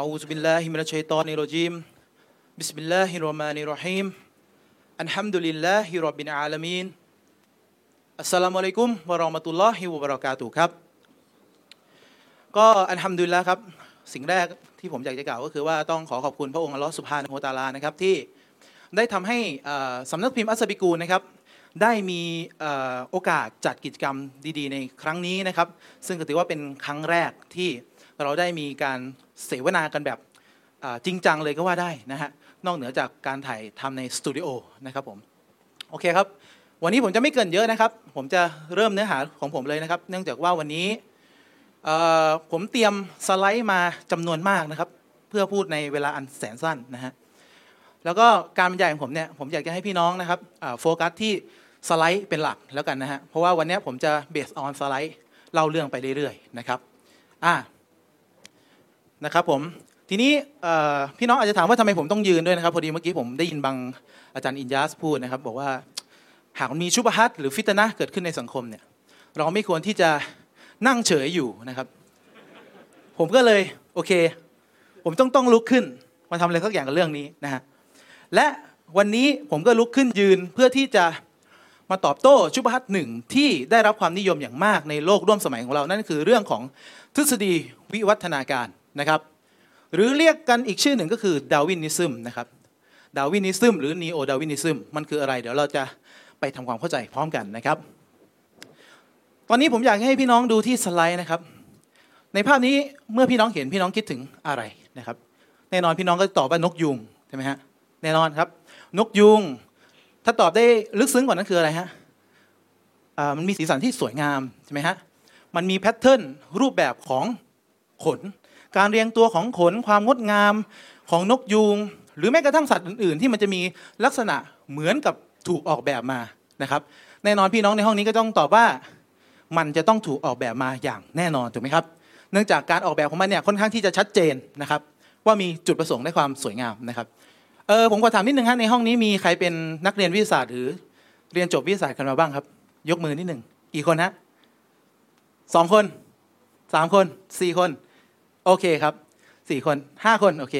أعوذ بالله من الشيطان الرجيم بسم الله الرحمن الرحيم الحمد لله رب العالمين السلام عليكم ورحمة الله وبركاته ครับ ก็อันทำดุลิลละครับ สิ่งแรกที่ผมอยากจะกล่าวก็คือว่าต้องขอขอบคุณพระองค์อัลลอฮฺสุบฮานะฮูวะตะอาลานะครับที่ได้ทำให้เอ่อสำนักพิมพ์อัสสบิกูลนะครับ ได้มีเอ่อโอกาสจัดกิจกรรมดีๆ ในครั้งนี้นะครับ ซึ่งก็ถือว่าเป็นครั้งแรกที่เราได้มีการ เสวนากันแบบจริงจังเลยก็ว่าได้นะฮะนอกเหนือจากการถ่ายทำในสตูดิโอนะครับผมโอเคครับ วันนี้ผมจะไม่เกินเยอะนะครับ ผมจะเริ่มเนื้อหาของผมเลยนะครับ เนื่องจากว่าวันนี้ผมเตรียมสไลด์มาจำนวนมากนะครับ เพื่อพูดในเวลาอันแสนสั้นนะฮะแล้วก็การบรรยายของผมเนี่ยผมอยากจะให้พี่น้องนะครับโฟกัสที่สไลด์เป็นหลักแล้วกันนะฮะเพราะว่าวันนี้ผมจะเบสออนสไลด์เล่าเรื่องไปเรื่อยๆนะครับอ่า นะครับผมทีนี้พี่น้องอาจจะถามว่าทำไมผมต้องยืนด้วยนะครับพอดีเมื่อกี้ผมได้ยินบางอาจารย์อินยาสพูดนะครับ บอกว่าหากมันมีชุบฮัตหรือฟิตนะเกิดขึ้นในสังคมเนี่ยเราไม่ควรที่จะนั่งเฉยอยู่นะครับ ผมก็เลยโอเค ผมต้องต้องลุกขึ้นมาทำอะไรสักอย่างกับเรื่องนี้นะฮะและวันนี้ผมก็ลุกขึ้นยืนเพื่อที่จะมาตอบโต้شبهاتหนึ่งที่ได้รับความนิยมอย่างมากในโลกร่วมสมัยของเรานั่นคือเรื่องของทฤษฎีวิวัฒนาการ นะครับ หรือเรียกกันอีกชื่อหนึ่งก็คือ Darwinism นะครับ Darwinism หรือ neo Darwinism มันคืออะไร เดี๋ยวเราจะไปทำความเข้าใจพร้อมกันนะครับ ตอนนี้ผมอยากให้พี่น้องดูที่สไลด์นะครับ ในภาพนี้เมื่อพี่น้องเห็นพี่น้องคิดถึงอะไรนะครับ แน่นอนพี่น้องก็ตอบว่านกยุงใช่ไหมฮะแน่นอนครับ นกยุง ถ้าตอบได้ลึกซึ้งกว่านั้นคืออะไรฮะมันมีสีสันที่สวยงามใช่ไหมฮะมันมีแพทเทิร์นรูปแบบของขน การเรียงตัวของขนความงดงามของนกยูง หรือแม้กระทั่งสัตว์อื่น ๆ ที่มันจะมีลักษณะเหมือนกับถูกออกแบบมานะครับ แน่นอนพี่น้องในห้องนี้ก็ต้องตอบว่ามันจะต้องถูกออกแบบมาอย่างแน่นอนถูกไหมครับ เนื่องจากการออกแบบของมันเนี่ยค่อนข้างที่จะชัดเจนนะครับ ว่ามีจุดประสงค์และความสวยงามนะครับเออผมขอถามนิดนึงฮะในห้องนี้มีใครเป็นนักเรียนวิทยาศาสตร์ หรือเรียนจบวิทยาศาสตร์กันมาบ้างครับ ยกมือนิดหนึ่งกี่คนฮะสองคนสามคนสี่คน โอเคครับสี่คนห้าคนโอเค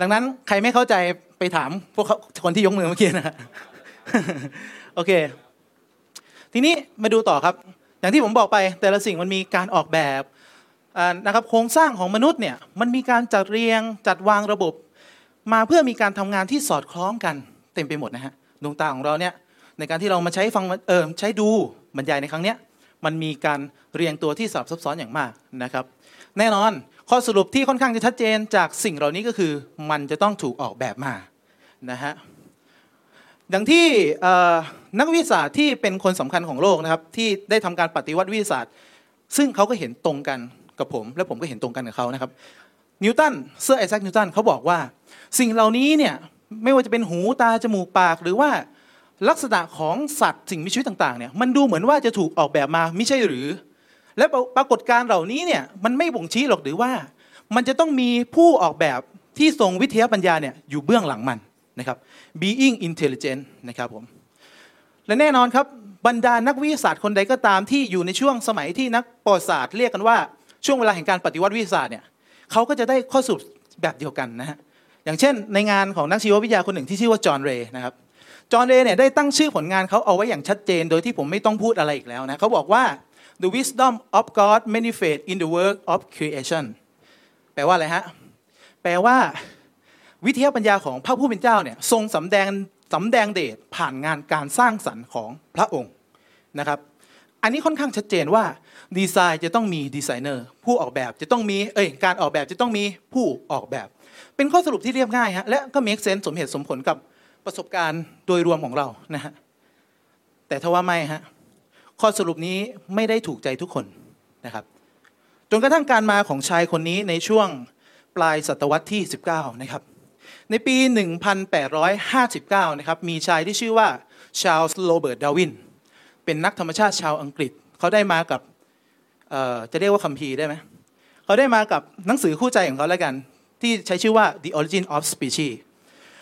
ดังนั้นใครไม่เข้าใจไปถามพวกเขาคนที่ยกมือเมื่อกี้นะโอเค ทีนี้มาดูต่อครับ อย่างที่ผมบอกไปแต่ละสิ่งมันมีการออกแบบนะครับโครงสร้างของมนุษย์เนี่ยมันมีการจัดเรียงจัดวางระบบ มาเพื่อมีการทำงานที่สอดคล้องกันเต็มไปหมดนะฮะดวงตาของเราเนี่ยในการที่เรามาใช้ฟังเออใช้ดูบรรยายในครั้งเนี้ยมันมีการเรียงตัวที่สลับซับซ้อนอย่างมากนะครับ แน่นอน ข้อสรุปที่ค่อนข้างจะชัดเจนจากสิ่งเหล่านี้ก็คือมันจะต้องถูกออกแบบมานะฮะดังที่นักวิทยาศาสตร์ที่เป็นคนสำคัญของโลกนะครับที่ได้ทำการปฏิวัติวิทยาศาสตร์ ซึ่งเขาก็เห็นตรงกันกับผม และผมก็เห็นตรงกันกับเขานะครับนิวตันเซอร์ไอแซคนิวตันเขาบอกว่า สิ่งเหล่านี้เนี่ยไม่ว่าจะเป็นหูตาจมูกปากหรือว่าลักษณะของสัตว์สิ่งมีชีวิตต่างๆเนี่ยมันดูเหมือนว่าจะถูกออกแบบมาไม่ใช่หรือ และปรากฏการเหล่านี้เนี่ยมันไม่บ่งชี้หรอกหรือว่า มันจะต้องมีผู้ออกแบบที่ทรงวิทยาปัญญาเนี่ยอยู่เบื้องหลังมันนะครับ being intelligent นะครับผมและแน่นอนครับบรรดานักวิทยาศาสตร์คนใดก็ตามที่อยู่ในช่วงสมัยที่นักประวัติศาสตร์เรียกกันว่าช่วงเวลาแห่งการปฏิวัติวิทยาศาสตร์เนี่ยเขาก็จะได้ข้อสรุปแบบเดียวกันนะฮะอย่างเช่น ในงานของนักชีววิทยาคนหนึ่งที่ชื่อว่าจอห์นเรย์นะครับจอห์นเรย์เนี่ยได้ตั้งชื่อผลงานเขาเอาไว้อย่างชัดเจน โดยที่ผมไม่ต้องพูดอะไรอีกแล้วนะเขาบอกว่า the wisdom of God manifest in the work of creation แปลว่าอะไรฮะ แปลว่า วิทยาปัญญาของพระผู้เป็นเจ้าเนี่ยทรงสำแดงสำแดงเดชผ่านงานการสร้างสรรค์ของพระองค์นะครับ อันนี้ค่อนข้างชัดเจนว่าดีไซน์จะต้องมีดีไซเนอร์ผู้ออกแบบจะต้องมีเอ้ยการออกแบบจะต้องมีผู้ออกแบบ เป็นข้อสรุปที่เรียบง่ายฮะและก็มีเซนสมเหตุสมผลกับประสบการณ์โดยรวมของเรานะฮะแต่ถ้าว่าไม่ฮะ ข้อสรุปนี้ไม่ได้ถูกใจทุกคนนะครับ จนกระทั่งการมาของชายคนนี้ในช่วงปลายศตวรรษที่ 19 นะครับ ในปี 1859 นะครับ มีชายที่ชื่อว่าชาลส์โรเบิร์ตดาวิน เป็นนักธรรมชาติชาวอังกฤษ เขาได้มากับจะเรียกว่าคัมภีร์ได้ไหม เขาได้มากับหนังสือคู่ใจของเขาแล้วกัน ที่ใช้ชื่อว่า The Origin of Species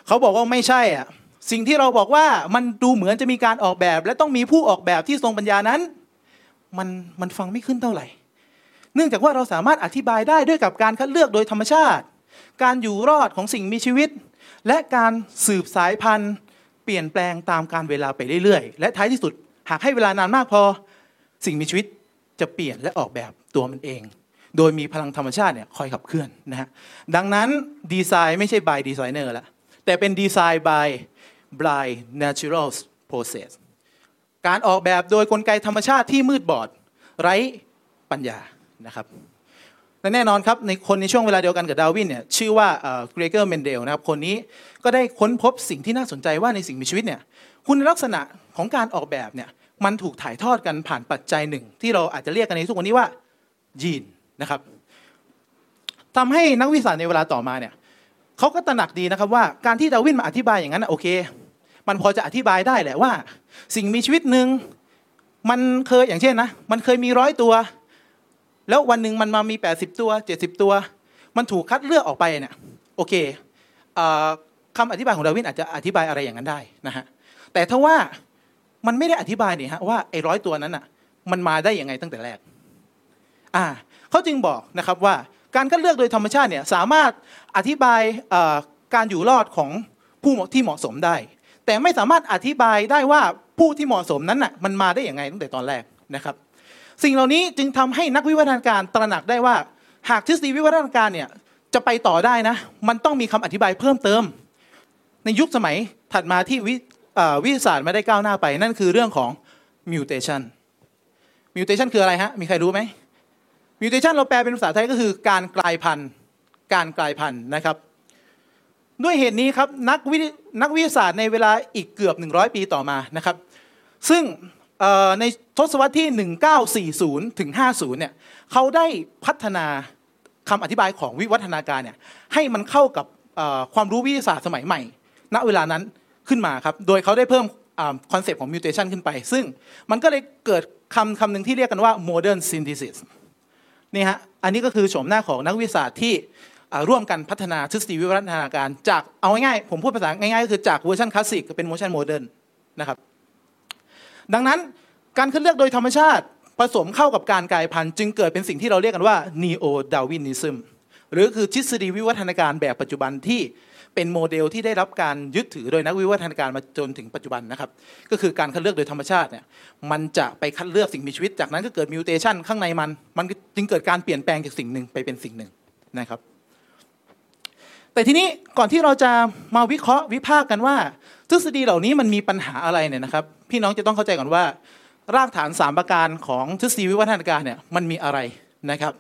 เขาบอกว่าไม่ใช่อะ สิ่งที่เราบอกว่ามันดูเหมือนจะมีการออกแบบ และต้องมีผู้ออกแบบที่ทรงปัญญานั้น มันมันฟังไม่ขึ้นเท่าไหร่ เนื่องจากว่าเราสามารถอธิบายได้ด้วยกับการคัดเลือกโดยธรรมชาติ การอยู่รอดของสิ่งมีชีวิต และการสืบสายพันธุ์ เปลี่ยนแปลงตามการเวลาไปเรื่อยๆ และท้ายที่สุดหากให้เวลานานมากพอ สิ่งมีชีวิตจะเปลี่ยนและออกแบบตัวมันเอง โดยมีพลังธรรมชาติเนี่ยคอยขับเคลื่อนนะฮะดังนั้นดีไซน์ไม่ใช่ by designer ละแต่เป็นดีไซน์ by by natural process การออกแบบโดยกลไกธรรมชาติที่มืดบอด ไร้ปัญญานะครับและแน่นอนครับในคนในช่วงเวลาเดียวกันกับดาวินเนี่ยชื่อว่าเกรเกอร์เมนเดลนะครับคนนี้ก็ได้ค้นพบสิ่งที่น่าสนใจว่าในสิ่งมีชีวิตเนี่ยคุณลักษณะของการออกแบบเนี่ยมันถูกถ่ายทอดกันผ่านปัจจัยหนึ่ง ที่เราอาจจะเรียกกันในทุกวันนี้ว่ายีนนะครับทำให้นักวิทยาศาสตร์ในเวลาต่อมาเนี่ยเขาก็ตระหนักดีนะครับว่าการที่ดาวินมาอธิบายอย่างนั้นโอเค มันพอจะอธิบายได้แหละว่า สิ่งมีชีวิตหนึ่งมันเคยอย่างเช่นนะ มันเคยมีร้อยตัว แล้ววันหนึ่งมันมามี 80 ตัว 70 ตัว มันถูกคัดเลือกออกไปเนี่ยโอเคอคำอธิบายของดาวินอาจจะอธิบายอะไรอย่างนั้นได้นะฮะแต่ถ้าว่ามันไม่ได้อธิบายนี่ฮะว่าไอ้ร้อยตัวนั้นอะมันมาได้ยังไงตั้งแต่แรกอ่าเขาจึงบอกนะครับว่าการคัดเลือกโดยธรรมชาติเนี่ยสามารถอธิบายการอยู่รอดของผู้ที่เหมาะสมได้ แต่ไม่สามารถอธิบายได้ว่าผู้ที่เหมาะสมนั้นน่ะมันมาได้อย่างไงตั้งแต่ตอนแรกนะครับ สิ่งเหล่านี้จึงทำให้นักวิวัฒนาการตระหนักได้ว่า หากทฤษฎีวิวัฒนาการเนี่ยจะไปต่อได้นะ มันต้องมีคำอธิบายเพิ่มเติม ในยุคสมัยถัดมาที่วิวิทยาศาสตร์ไม่ได้ก้าวหน้าไป นั่นคือเรื่องของ mutation mutation คืออะไรฮะมีใครรู้ไหม mutation เราแปลเป็นภาษาไทยก็คือการกลายพันธุ์ การกลายพันธุ์นะครับ ด้วยเหตุนี้ครับนักวินักวิทยาศาสตร์ในเวลาอีกเกือบ 100 ปีต่อมานะครับ ซึ่งในทศวรรษที่ 1940 ถึง 50 เนี่ยเขาได้พัฒนาคำอธิบายของวิวัฒนาการเนี่ยให้มันเข้ากับความรู้วิทยาศาสตร์สมัยใหม่ ณเวลานั้นขึ้นมาครับ โดยเขาได้เพิ่ม concept ของ mutation ขึ้นไป ซึ่งมันก็เลยเกิดคำคำหนึ่งที่เรียกกันว่า modern synthesis นี่ฮะ อันนี้ก็คือโฉมหน้าของนักวิทยาศาสตร์ที่ ร่วมกันพัฒนาทฤษฎีวิวัฒนาการ จากเอาง่ายๆผมพูดภาษาง่ายๆก็คือจากเวอร์ชันคลาสสิกเป็นเวอร์ชัน modern นะครับดังนั้นการคัดเลือกโดยธรรมชาติผสมเข้ากับการกลายพันธุ์จึงเกิดเป็นสิ่งที่เราเรียกกันว่า neo Darwinism หรือคือทฤษฎีวิวัฒนาการแบบปัจจุบันที่เป็นโมเดลที่ได้รับการยึดถือโดยนักวิวัฒนาการมาจนถึงปัจจุบันนะครับ ก็คือการคัดเลือกโดยธรรมชาติเนี่ยมันจะไปคัดเลือกสิ่งมีชีวิต จากนั้นก็เกิด mutation ข้างในมัน มันจึงเกิดการเปลี่ยนแปลงจากสิ่งหนึ่งไปเป็นสิ่งหนึ่งนะครับ แต่ทีนี้ก่อนที่เราจะมาวิเคราะห์วิพากษ์กันว่า ทฤษฎีเหล่านี้มันมีปัญหาอะไรเนี่ยนะครับ พี่น้องจะต้องเข้าใจก่อนว่า รากฐานสามประการของทฤษฎีวิวัฒนาการเนี่ยมันมีอะไรนะครับ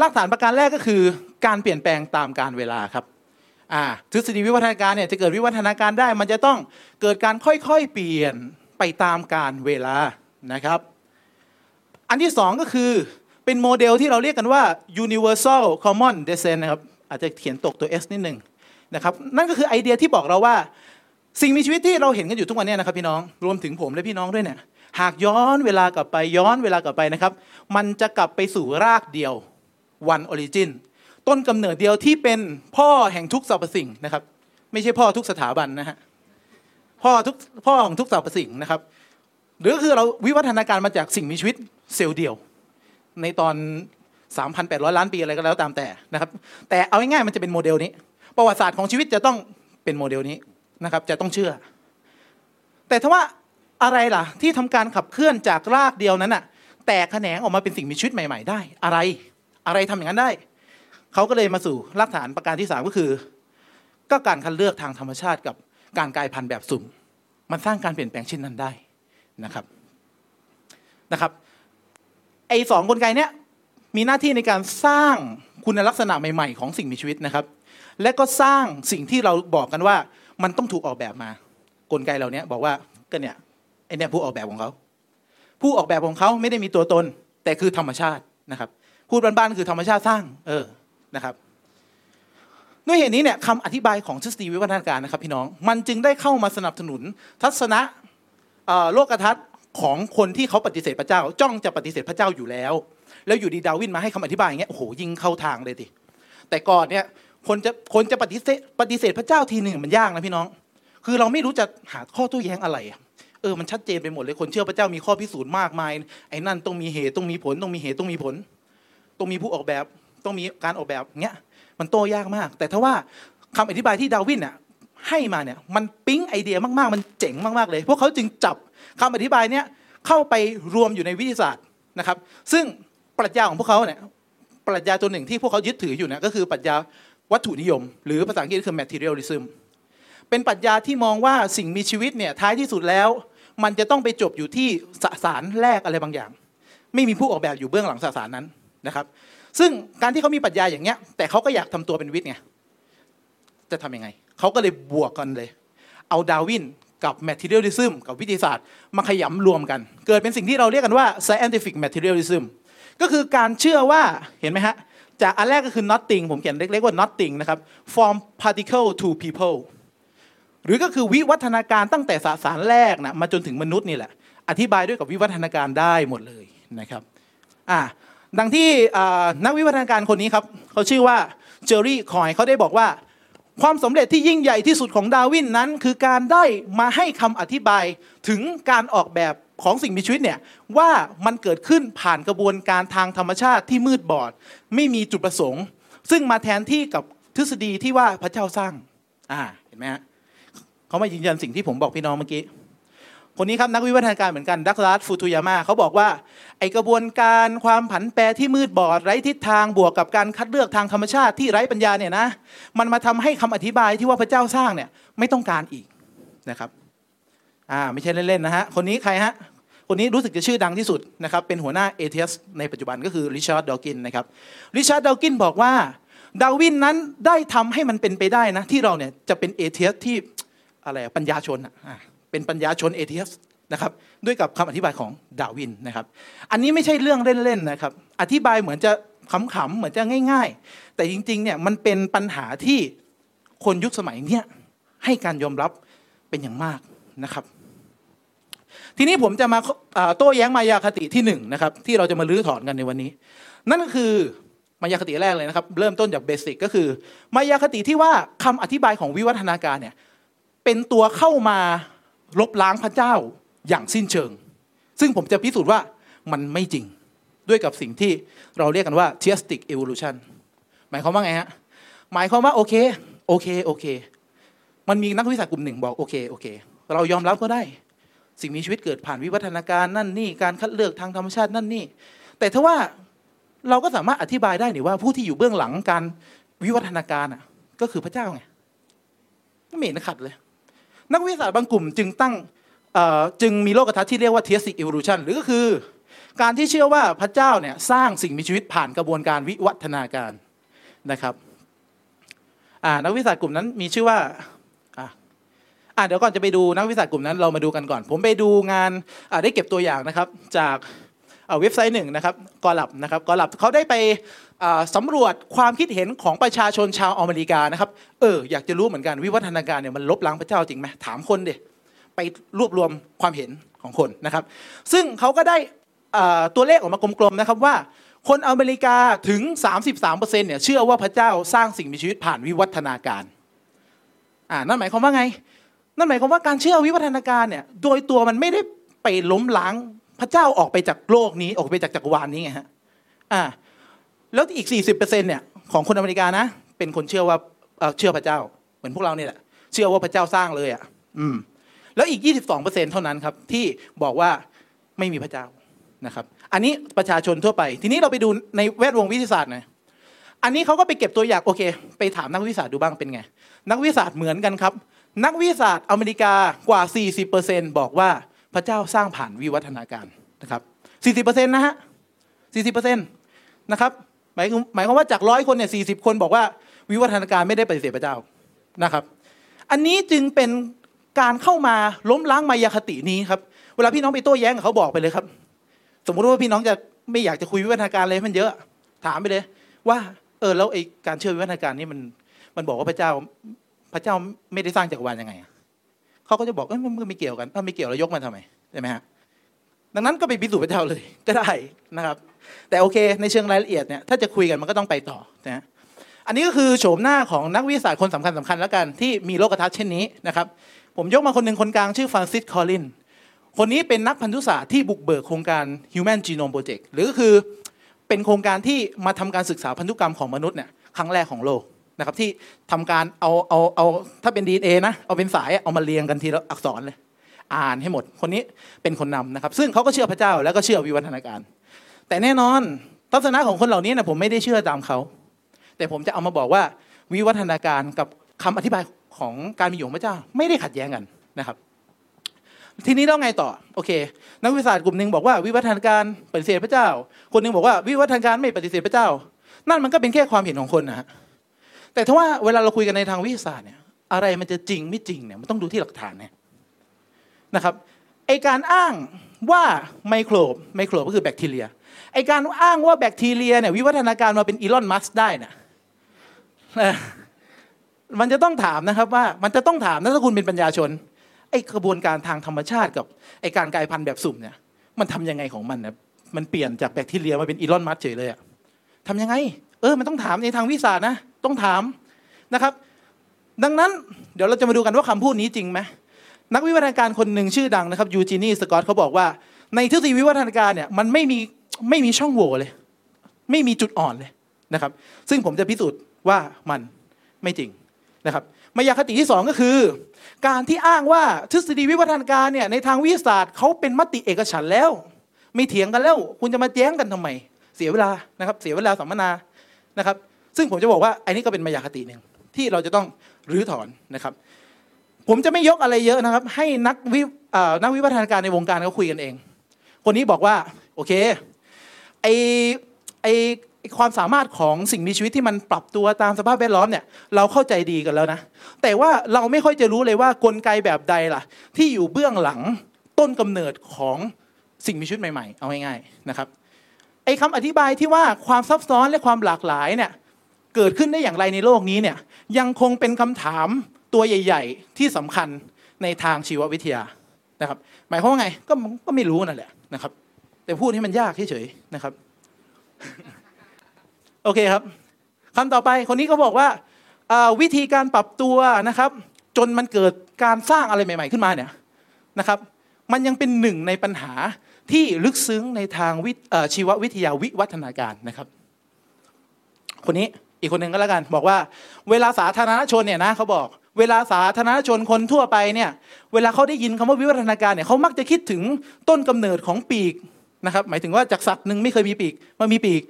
รากฐานประการแรกก็คือ การเปลี่ยนแปลงตามการเวลาครับทฤษฎีวิวัฒนาการเนี่ยจะเกิดวิวัฒนาการได้ มันจะต้องเกิดการค่อยๆเปลี่ยนไปตามการเวลานะครับ อันที่สองก็คือเป็นโมเดลที่เราเรียกกันว่า universal common descent นะครับ อาจจะเขียนตกตัว s นิดหนึ่งนะครับนั่นก็คือไอเดียที่บอกเราว่า สิ่งมีชีวิตที่เราเห็นกันอยู่ทุกวันนี้นะครับพี่น้องรวมถึงผมและพี่น้องด้วยเนี่ยหากย้อนเวลากลับไปย้อนเวลากลับไปนะครับมันจะกลับไปสู่รากเดียว one origin ต้นกำเนิดเดียวที่เป็นพ่อแห่งทุกสรรพสิ่งนะครับไม่ใช่พ่อทุกสถาบันนะฮะพ่อทุกพ่อของทุกสรรพสิ่งนะครับหรือคือเราวิวัฒนาการมาจากสิ่งมีชีวิตเซลล์เดียว ในตอน 3,800 ล้านปีอะไรก็แล้วตามแต่นะครับ แต่เอาง่ายๆมันจะเป็นโมเดลนี้ ประวัติศาสตร์ของชีวิตจะต้องเป็นโมเดลนี้นะครับจะต้องเชื่อ แต่ถ้าว่าอะไรล่ะ ที่ทำการขับเคลื่อนจากรากเดียวนั้นน่ะ แตกแขนงออกมาเป็นสิ่งมีชีวิตใหม่ ๆ ได้ อะไร อะไรทำอย่างนั้นได้เขาก็เลยมาสู่รากฐานประการที่สามก็คือ ก็การคัดเลือกทางธรรมชาติกับการกลายพันธุ์แบบสุ่ม มันสร้างการเปลี่ยนแปลงเช่นนั้นได้นะครับนะครับไอ้สองกลไกเนี้ย มีหน้าที่ในการสร้างคุณลักษณะใหม่ ๆ ของสิ่งมีชีวิตนะครับ และก็สร้างสิ่งที่เราบอกกันว่ามันต้องถูกออกแบบมา กลไกเหล่านี้บอกว่าก็เนี่ยไอเนี่ยผู้ออกแบบของเขาผู้ออกแบบของเขาไม่ได้มีตัวตน แต่คือธรรมชาตินะครับ พูดบ้านๆคือธรรมชาติสร้าง เออนะครับด้วยเหตุนี้เนี่ยคำอธิบายของทฤษฎีวิวัฒนาการนะครับพี่น้องมันจึงได้เข้ามาสนับสนุนทัศนะโลกทัศน์ของคนที่เขาปฏิเสธพระเจ้า จ้องจะปฏิเสธพระเจ้าอยู่แล้ว แล้วอยู่ดีดาวินมาให้คำอธิบายอย่างเงี้ยโอ้โหยิงเข้าทางเลยทีแต่ก่อนเนี่ยคนจะคนจะปฏิเสธปฏิเสธพระเจ้าทีหนึ่งมันยากนะพี่น้อง คือเราไม่รู้จะหาข้อโต้แย้งอะไรเออมันชัดเจนไปหมดเลยคนเชื่อพระเจ้ามีข้อพิสูจน์มากมายไอ้นั่นต้องมีเหตุต้องมีผลต้องมีเหตุต้องมีผล ต้องมีผู้ออกแบบต้องมีการออกแบบเงี้ยมันโต้ยากมาก แต่ถ้าว่าคำอธิบายที่ดาวินเนี่ยให้มาเนี่ยมันปิ๊งไอเดียมากๆ มันเจ๋งมากๆเลย พวกเขาจึงจับคำอธิบายเนี่ยเข้าไปรวมอยู่ในวิทยาศาสตร์นะครับ ซึ่ง รัชญาของพวกเขาเนี่ยปรัชญาตัวหนึ่งที่พวกเขายึดถืออยู่เนี่ยก็คือปรัชญาวัตถุนิยม หรือภาษาอังกฤษคือ materialism เป็นปรัชญาที่มองว่าสิ่งมีชีวิตเนี่ยท้ายที่สุดแล้ว มันจะต้องไปจบอยู่ที่สสารแรกอะไรบางอย่าง ไม่มีผู้ออกแบบอยู่เบื้องหลังสสารนั้นนะครับ ซึ่งการที่เขามีปรัชญาอย่างเงี้ยแต่เขาก็อยากทำตัวเป็นวิทย์ไงจะทำยังไงเขาก็เลยบวกกันเลย เอาดาวินกับ materialism กับวิทยาศาสตร์ มาขยำรวมกัน เกิดเป็นสิ่งที่เราเรียกกันว่า scientific materialism ก็คือการเชื่อว่าเห็นไหมฮะจากอันแรกก็คือ nothing ผมเขียนเล็กๆว่า nothing นะครับ from particle to people หรือก็คือวิวัฒนาการตั้งแต่สสารแรกนะมาจนถึงมนุษย์นี่แหละ อธิบายด้วยกับวิวัฒนาการได้หมดเลยนะครับอ่าดังที่นักวิวัฒนาการคนนี้ครับเขาชื่อว่าเจอรี่คอยเขาได้บอกว่า ความสำเร็จที่ยิ่งใหญ่ที่สุดของดาวินนั้น คือการได้มาให้คำอธิบายถึงการออกแบบ ของสิ่งมีชีวิตเนี่ยว่ามันเกิดขึ้นผ่านกระบวนการทางธรรมชาติที่มืดบอด ไม่มีจุดประสงค์ ซึ่งมาแทนที่กับทฤษฎีที่ว่าพระเจ้าสร้างอ่าเห็นไหมฮะเขามายืนยันสิ่งที่ผมบอกพี่น้องเมื่อกี้คนนี้ครับนักวิวัฒนาการเหมือนกันดักลาสฟูตุยาม่าเขาบอกว่าไอกระบวนการความผันแปรที่มืดบอดไร้ทิศทางบวกกับการคัดเลือกทางธรรมชาติที่ไร้ปัญญาเนี่ยนะมันมาทำให้คำอธิบายที่ว่าพระเจ้าสร้างเนี่ยไม่ต้องการอีกนะครับ อ่าไม่ใช่เล่นๆนะฮะคนนี้ใครฮะคนนี้รู้สึกจะชื่อดังที่สุดนะครับเป็นหัวหน้า atheist ในปัจจุบันก็คือริชาร์ดดอกินนะครับริชาร์ดดอกินบอกว่าดาวินนั้นได้ทำให้มันเป็นไปได้นะ ที่เราเนี่ยจะเป็น atheist ที่อะไรปัญญาชนอะเป็นปัญญาชน atheist นะครับด้วยกับคำอธิบายของดาวินนะครับ อันนี้ไม่ใช่เรื่องเล่นๆนะครับ อธิบายเหมือนจะขำๆเหมือนจะง่าย ๆ แต่จริงๆเนี่ยมันเป็นปัญหาที่คนยุคสมัยเนี้ยให้การยอมรับเป็นอย่างมากนะครับ ทีนี้ผมจะมาโต้แย้งมายาคติที่หนึ่งนะครับที่เราจะมารื้อถอนกันในวันนี้ นั่นก็คือมายาคติแรกเลยนะครับ เริ่มต้นจากเบสิกก็คือ มายาคติที่ว่าคำอธิบายของวิวัฒนาการเนี่ยเป็นตัวเข้ามาลบล้างพระเจ้าอย่างสิ้นเชิง ซึ่งผมจะพิสูจน์ว่ามันไม่จริงด้วยกับสิ่งที่เราเรียกกันว่า theistic evolution หมายความว่าไงฮะหมายความว่าโอเคโอเคโอเค มันมีนักวิทยาศาสตร์กลุ่มหนึ่งบอกโอเคโอเค เรายอมรับก็ได้ สิ่งมีชีวิตเกิดผ่านวิวัฒนาการนั่นนี่การคัดเลือกทางธรรมชาตินั่นนี่ แต่ถ้าว่าเราก็สามารถอธิบายได้นี่ว่าผู้ที่อยู่เบื้องหลังการวิวัฒนาการอะ ก็คือพระเจ้าไงไม่เห็นขัดเลย นักวิทยาศาสตร์บางกลุ่มจึงตั้งจึงมีโลกทัศน์ที่เรียกว่า theistic evolution หรือก็คือ การที่เชื่อว่าพระเจ้าเนี่ยสร้างสิ่งมีชีวิตผ่านกระบวนการวิวัฒนาการนะครับนักวิทยาศาสตร์กลุ่มนั้นมีชื่อว่า อ่าเดี๋ยวก่อนจะไปดูนักวิทยาศาสตร์กลุ่มนั้นเรามาดูกันก่อน ผมไปดูงานได้เก็บตัวอย่างนะครับ จากเว็บไซต์หนึ่งนะครับกอลับนะครับกอลับเขาได้ไปสำรวจความคิดเห็นของประชาชนชาวอเมริกานะครับเอออยากจะรู้เหมือนกันวิวัฒนาการเนี่ยมันลบล้างพระเจ้าจริงไหมถามคนเดไปรวบรวมความเห็นของคนนะครับ ซึ่งเขาก็ได้ตัวเลขออกมากลมๆนะครับว่า คนอเมริกาถึง 33%เนี่ยเชื่อว่าพระเจ้าสร้างสิ่งมีชีวิตผ่านวิวัฒนาการอ่านั่นหมายความว่าไง นั่นหมายความว่าการเชื่อวิวัฒนาการเนี่ย โดยตัวมันไม่ได้ไปล้มล้างพระเจ้าออกไปจากโลกนี้ออกไปจากจักรวาลนี้ไงฮะอ่าแล้วอีก 40%เนี่ยของคนอเมริกานะ เป็นคนเชื่อว่าเชื่อพระเจ้า เหมือนพวกเราเนี่ยแหละเชื่อว่าพระเจ้าสร้างเลยอะ อืม แล้วอีก 22%เท่านั้นครับ ที่บอกว่าไม่มีพระเจ้านะครับ อันนี้ประชาชนทั่วไป ทีนี้เราไปดูในแวดวงวิทยาศาสตร์หน่อยอันนี้เขาก็ไปเก็บตัวอย่างโอเค ไปถามนักวิทยาศาสตร์ดูบ้างเป็นไง นักวิทยาศาสตร์เหมือนกันครับ นักวิทยาศาสตร์อเมริกากว่า 40%บอกว่าพระเจ้าสร้างผ่านวิวัฒนาการนะครับ40%นะฮะ40%นะครับหมายหมายความว่าจากร้อยคนเนี่ยสี่สิบคนบอกว่าวิวัฒนาการไม่ได้ปฏิเสธพระเจ้านะครับ อันนี้จึงเป็นการเข้ามาล้มล้างมายาคตินี้ครับเวลาพี่น้องไปโต้แย้งกับเขาบอกไปเลยครับ สมมติว่าพี่น้องจะไม่อยากจะคุยวิวัฒนาการเลยมันเยอะ ถามไปเลย ว่า เออแล้วไอ้การเชื่อวิวัฒนาการนี่มันมันบอกว่าพระเจ้า พระเจ้าไม่ได้สร้างจักรวาลยังไงเขาก็จะบอกเออมันไม่เกี่ยวกันถ้าไม่เกี่ยวเรายกมาทำไมใช่ไหมฮะดังนั้นก็ไปพิสูจน์พระเจ้าเลยก็ได้นะครับ แต่โอเค ในเชิงรายละเอียดเนี่ยถ้าจะคุยกันมันก็ต้องไปต่อนะอันนี้ก็คือโฉมหน้าของนักวิทยาศาสตร์คนสำคัญสำคัญแล้วกันที่มีโลกทัศน์เช่นนี้นะครับ ผมยกมาคนหนึ่งคนกลางชื่อฟรานซิสคอลินคนนี้เป็นนักพันธุศาสตร์ที่บุกเบิกโครงการ Human Genome Project หรือก็คือเป็นโครงการที่มาทำการศึกษาพันธุกรรมของมนุษย์เนี่ยครั้งแรกของโลก นะครับที่ทำการเอาเอาเอาถ้าเป็น DNA นะเอาเป็นสายเอามาเรียงกันทีละอักษรเลย อ่านให้หมด คนนี้เป็นคนนำนะครับ ซึ่งเขาก็เชื่อพระเจ้าแล้วก็เชื่อวิวัฒนาการ แต่แน่นอนทัศนะของคนเหล่านี้นะผมไม่ได้เชื่อตามเขา แต่ผมจะเอามาบอกว่าวิวัฒนาการกับคำอธิบายของการมีอยู่ของพระเจ้าไม่ได้ขัดแย้งกันนะครับ ทีนี้ต้องไงต่อโอเค นักวิทยาศาสตร์กลุ่มหนึ่งบอกว่าวิวัฒนาการปฏิเสธพระเจ้า คนหนึ่งบอกว่าวิวัฒนาการไม่ปฏิเสธพระเจ้า นั่นมันก็เป็นแค่ความเห็นของคนนะฮะ แต่ถ้าว่าเวลาเราคุยกันในทางวิทยาศาสตร์เนี่ยอะไรมันจะจริงไม่จริงเนี่ยมันต้องดูที่หลักฐานเนี่ยนะครับไอการอ้างว่าไมโครบไมโครบก็คือแบคทีเรียไอการอ้างว่าแบคทีเรียเนี่ยวิวัฒนาการมาเป็นอีลอนมัสได้นะมันจะต้องถามนะครับว่ามันจะต้องถามนะถ้าคุณเป็นปัญญาชนไอกระบวนการทางธรรมชาติกับไอการกลายพันธุ์แบบสุ่มเนี่ยมันทำยังไงของมันเนี่ยมันเปลี่ยนจากแบคทีเรียมาเป็นอีลอนมัสเฉยเลยอะทำยังไง เออมันต้องถามในทางวิทยาศาสตร์นะ ต้องถามนะครับ ดังนั้นเดี๋ยวเราจะมาดูกันว่าคำพูดนี้จริงไหมนักวิวัฒนาการคนหนึ่งชื่อดังนะครับยูจีนีสกอตเขาบอกว่า ในทฤษฎีวิวัฒนาการเนี่ยมันไม่มีไม่มีช่องโหว่เลย ไม่มีจุดอ่อนเลยนะครับ ซึ่งผมจะพิสูจน์ว่ามันไม่จริงนะครับมายาคติที่สองก็คือ การที่อ้างว่าทฤษฎีวิวัฒนาการเนี่ยในทางวิทยาศาสตร์เขาเป็นมติเอกฉันแล้ว ไม่เถียงกันแล้ว คุณจะมาแย้งกันทำไม เสียเวลานะครับ เสียเวลาสัมมนานะครับ ซึ่งผมจะบอกว่าไอันนี้ก็เป็นมายาคติหนึ่งที่เราจะต้องรื้อถอนนะครับ ผมจะไม่ยกอะไรเยอะนะครับ ให้นักวินักวิวัฒนาการในวงการเขาคุยกันเอง คนนี้บอกว่าโอเคไอไอความสามารถของสิ่งมีชีวิตที่มันปรับตัวตามสภาพแวดล้อมเนี่ยเราเข้าใจดีกันแล้วนะ แต่ว่าเราไม่ค่อยจะรู้เลยว่ากลไกแบบใดล่ะ ที่อยู่เบื้องหลังต้นกำเนิดของสิ่งมีชีวิตใหม่ๆ เอาง่ายๆนะครับไอ้คำอธิบายที่ว่าความซับซ้อนและความหลากหลายเนี่ย เกิดขึ้นได้อย่างไรในโลกนี้เนี่ยยังคงเป็นคำถามตัวใหญ่ ๆ ที่สำคัญในทางชีววิทยานะครับ หมายความว่าไงก็ก็ไม่รู้นั่นแหละนะครับ แต่พูดให้มันยากเฉยๆนะครับ โอเคครับคำต่อไปคนนี้เขาบอกว่าวิธีการปรับตัวนะครับ จนมันเกิดการสร้างอะไรใหม่ ๆ ขึ้นมาเนี่ยนะครับ มันยังเป็นหนึ่งในปัญหาที่ลึกซึ้งในทางชีววิทยาวิวัฒนาการนะครับ คนนี้ อีกคนหนึ่งก็แล้วกัน บอกว่า เวลาสาธารณชนเนี่ยนะเขาบอก เวลาสาธารณชนคนทั่วไปเนี่ย เวลาเขาได้ยินคำว่าวิวัฒนาการเนี่ยเขามักจะคิดถึงต้นกำเนิดของปีกนะครับหมายถึงว่าจากสัตว์หนึ่งไม่เคยมีปีกมามีปีก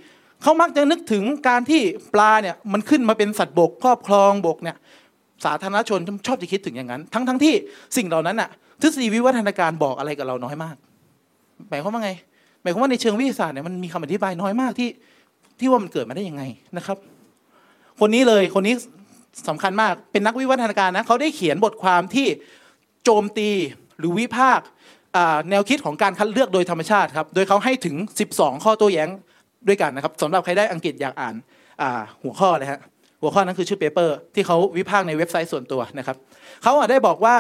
เขามักจะนึกถึงการที่ปลาเนี่ยมันขึ้นมาเป็นสัตว์บกครอบครองบกเนี่ยสาธารณชนชอบจะคิดถึงอย่างนั้น ทั้งทั้งที่สิ่งเหล่านั้นน่ะทฤษฎีวิวัฒนาการบอกอะไรกับเราน้อยมากหมายความว่าไงหมายความว่าในเชิงวิทยาศาสตร์เนี่ยมันมีคำอธิบายน้อยมากที่ที่ว่ามันเกิดมาได้ยังไงนะครับ คนนี้เลยคนนี้สำคัญมากเป็นนักวิวัฒนาการนะเขาได้เขียนบทความที่โจมตีหรือวิพากษ์แนวคิดของการคัดเลือกโดยธรรมชาติครับ โดยเขาให้ถึง 12 ข้อโต้แย้งด้วยกันนะครับสำหรับใครได้อังกฤษอยากอ่านหัวข้อเลยฮะหัวข้อนั้นคือชื่อ paper ที่เขาวิพากษ์ในเว็บไซต์ส่วนตัวนะครับเขาได้บอกว่า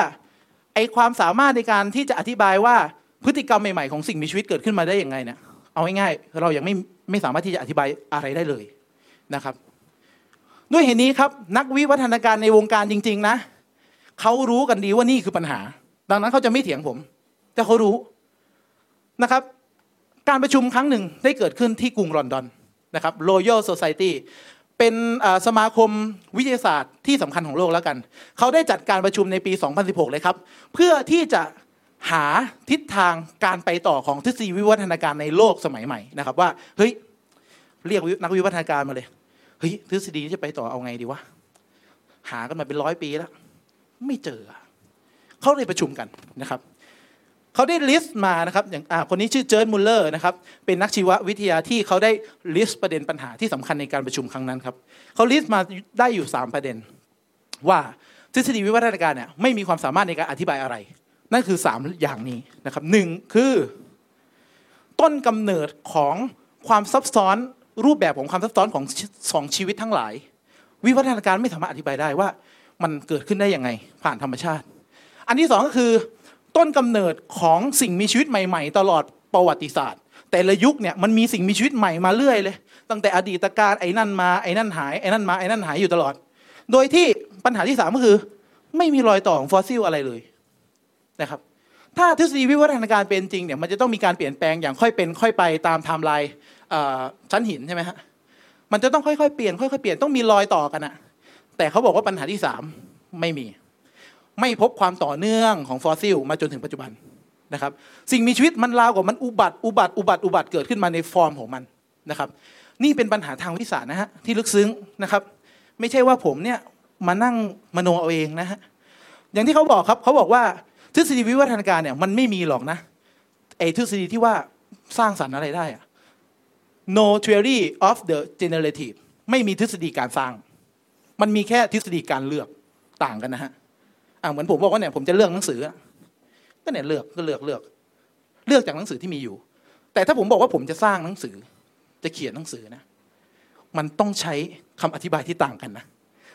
ไอความสามารถในการที่จะอธิบายว่าพฤติกรรมใหม่ๆของสิ่งมีชีวิตเกิดขึ้นมาได้ยังไงเนี่ยเอาง่ายๆเรายังไม่ไม่สามารถที่จะอธิบายอะไรได้เลยนะครับ ด้วยเหตุนี้ครับนักวิวัฒนาการในวงการจริง ๆ นะเขารู้กันดีว่านี่คือปัญหา ดังนั้นเขาจะไม่เถียงผม แต่เขารู้นะครับ การประชุมครั้งหนึ่งได้เกิดขึ้นที่กรุงลอนดอนนะครับ Royal Society เป็นสมาคมวิทยาศาสตร์ที่สำคัญของโลกแล้วกัน เขาได้จัดการประชุมในปี 2016 เลยครับ เพื่อที่จะหาทิศทางการไปต่อของทฤษฎีวิวัฒนาการในโลกสมัยใหม่นะครับ ว่าเฮ้ยเรียกนักวิวัฒนาการมาเลย เฮ้ยทฤษฎีจะไปต่อเอาไงดีวะหากันมาเป็นร้อยปีแล้ว ไม่เจอเขาเลยประชุมกันนะครับเขาได้ list มานะครับอย่างคนนี้ชื่อเจิร์นมุลเลอร์นะครับเป็นนักชีววิทยาที่เขาได้ list ประเด็นปัญหาที่สำคัญในการประชุมครั้งนั้นครับเขาลิสต์มาได้อยู่ 3 ประเด็น ว่าทฤษฎีวิวัฒนาการเนี่ยไม่มีความสามารถในการอธิบายอะไร นั่นคือ 3 อย่างนี้นะครับหนึ่งคือ ต้นกำเนิดของความซับซ้อน รูปแบบของความซับซ้อนของสองชีวิตทั้งหลาย วิวัฒนาการไม่สามารถอธิบายได้ว่า มันเกิดขึ้นได้ยังไง ผ่านธรรมชาติ อันที่สองก็คือ ต้นกำเนิดของสิ่งมีชีวิตใหม่ ๆ ตลอดประวัติศาสตร์ แต่ละยุคเนี่ยมันมีสิ่งมีชีวิตใหม่มาเรื่อยเลย ตั้งแต่อดีตกาลไอ้นั่นมาไอ้นั่นหายไอ้นั่นมาไอ้นั่นหายอยู่ตลอด โดยที่ปัญหาที่สามก็คือ ไม่มีรอยต่อของฟอสซิลอะไรเลยนะครับถ้าทฤษฎีวิวัฒนาการเป็นจริงเนี่ยมันจะต้องมีการเปลี่ยนแปลงอย่างค่อยเป็นค่อยไปตามไทม์ไลน์ ชั้นหินใช่ไหมฮะมันจะต้องค่อยๆเปลี่ยนค่อยๆเปลี่ยนต้องมีรอยต่อกันอะแต่เขาบอกว่าปัญหาที่สามไม่มี ไม่พบความต่อเนื่องของฟอสซิลมาจนถึงปัจจุบันนะครับสิ่งมีชีวิตมันราวกับมันอุบัติอุบัติอุบัติอุบัติเกิดขึ้นมาในฟอร์มของมันนะครับ นี่เป็นปัญหาทางวิทยาศาสตร์นะฮะที่ลึกซึ้งนะครับ ไม่ใช่ว่าผมเนี่ยมานั่งมโนเอาเองนะฮะอย่างที่เขาบอกครับเขาบอกว่าทฤษฎีวิวัฒนาการเนี่ยมันไม่มีหรอกนะไอ้ทฤษฎีที่ว่าสร้างสรรค์อะไรได้อะ no theory of the generative ไม่มีทฤษฎีการสร้าง มันมีแค่ทฤษฎีการเลือกต่างกันนะฮะอ่าเหมือนผมบอกว่าเนี่ยผมจะเลือกหนังสือ ก็เนี่ยเลือกก็เลือกเลือก เลือกจากหนังสือที่มีอยู่ แต่ถ้าผมบอกว่าผมจะสร้างหนังสือ จะเขียนหนังสือนะ มันต้องใช้คำอธิบายที่ต่างกันนะ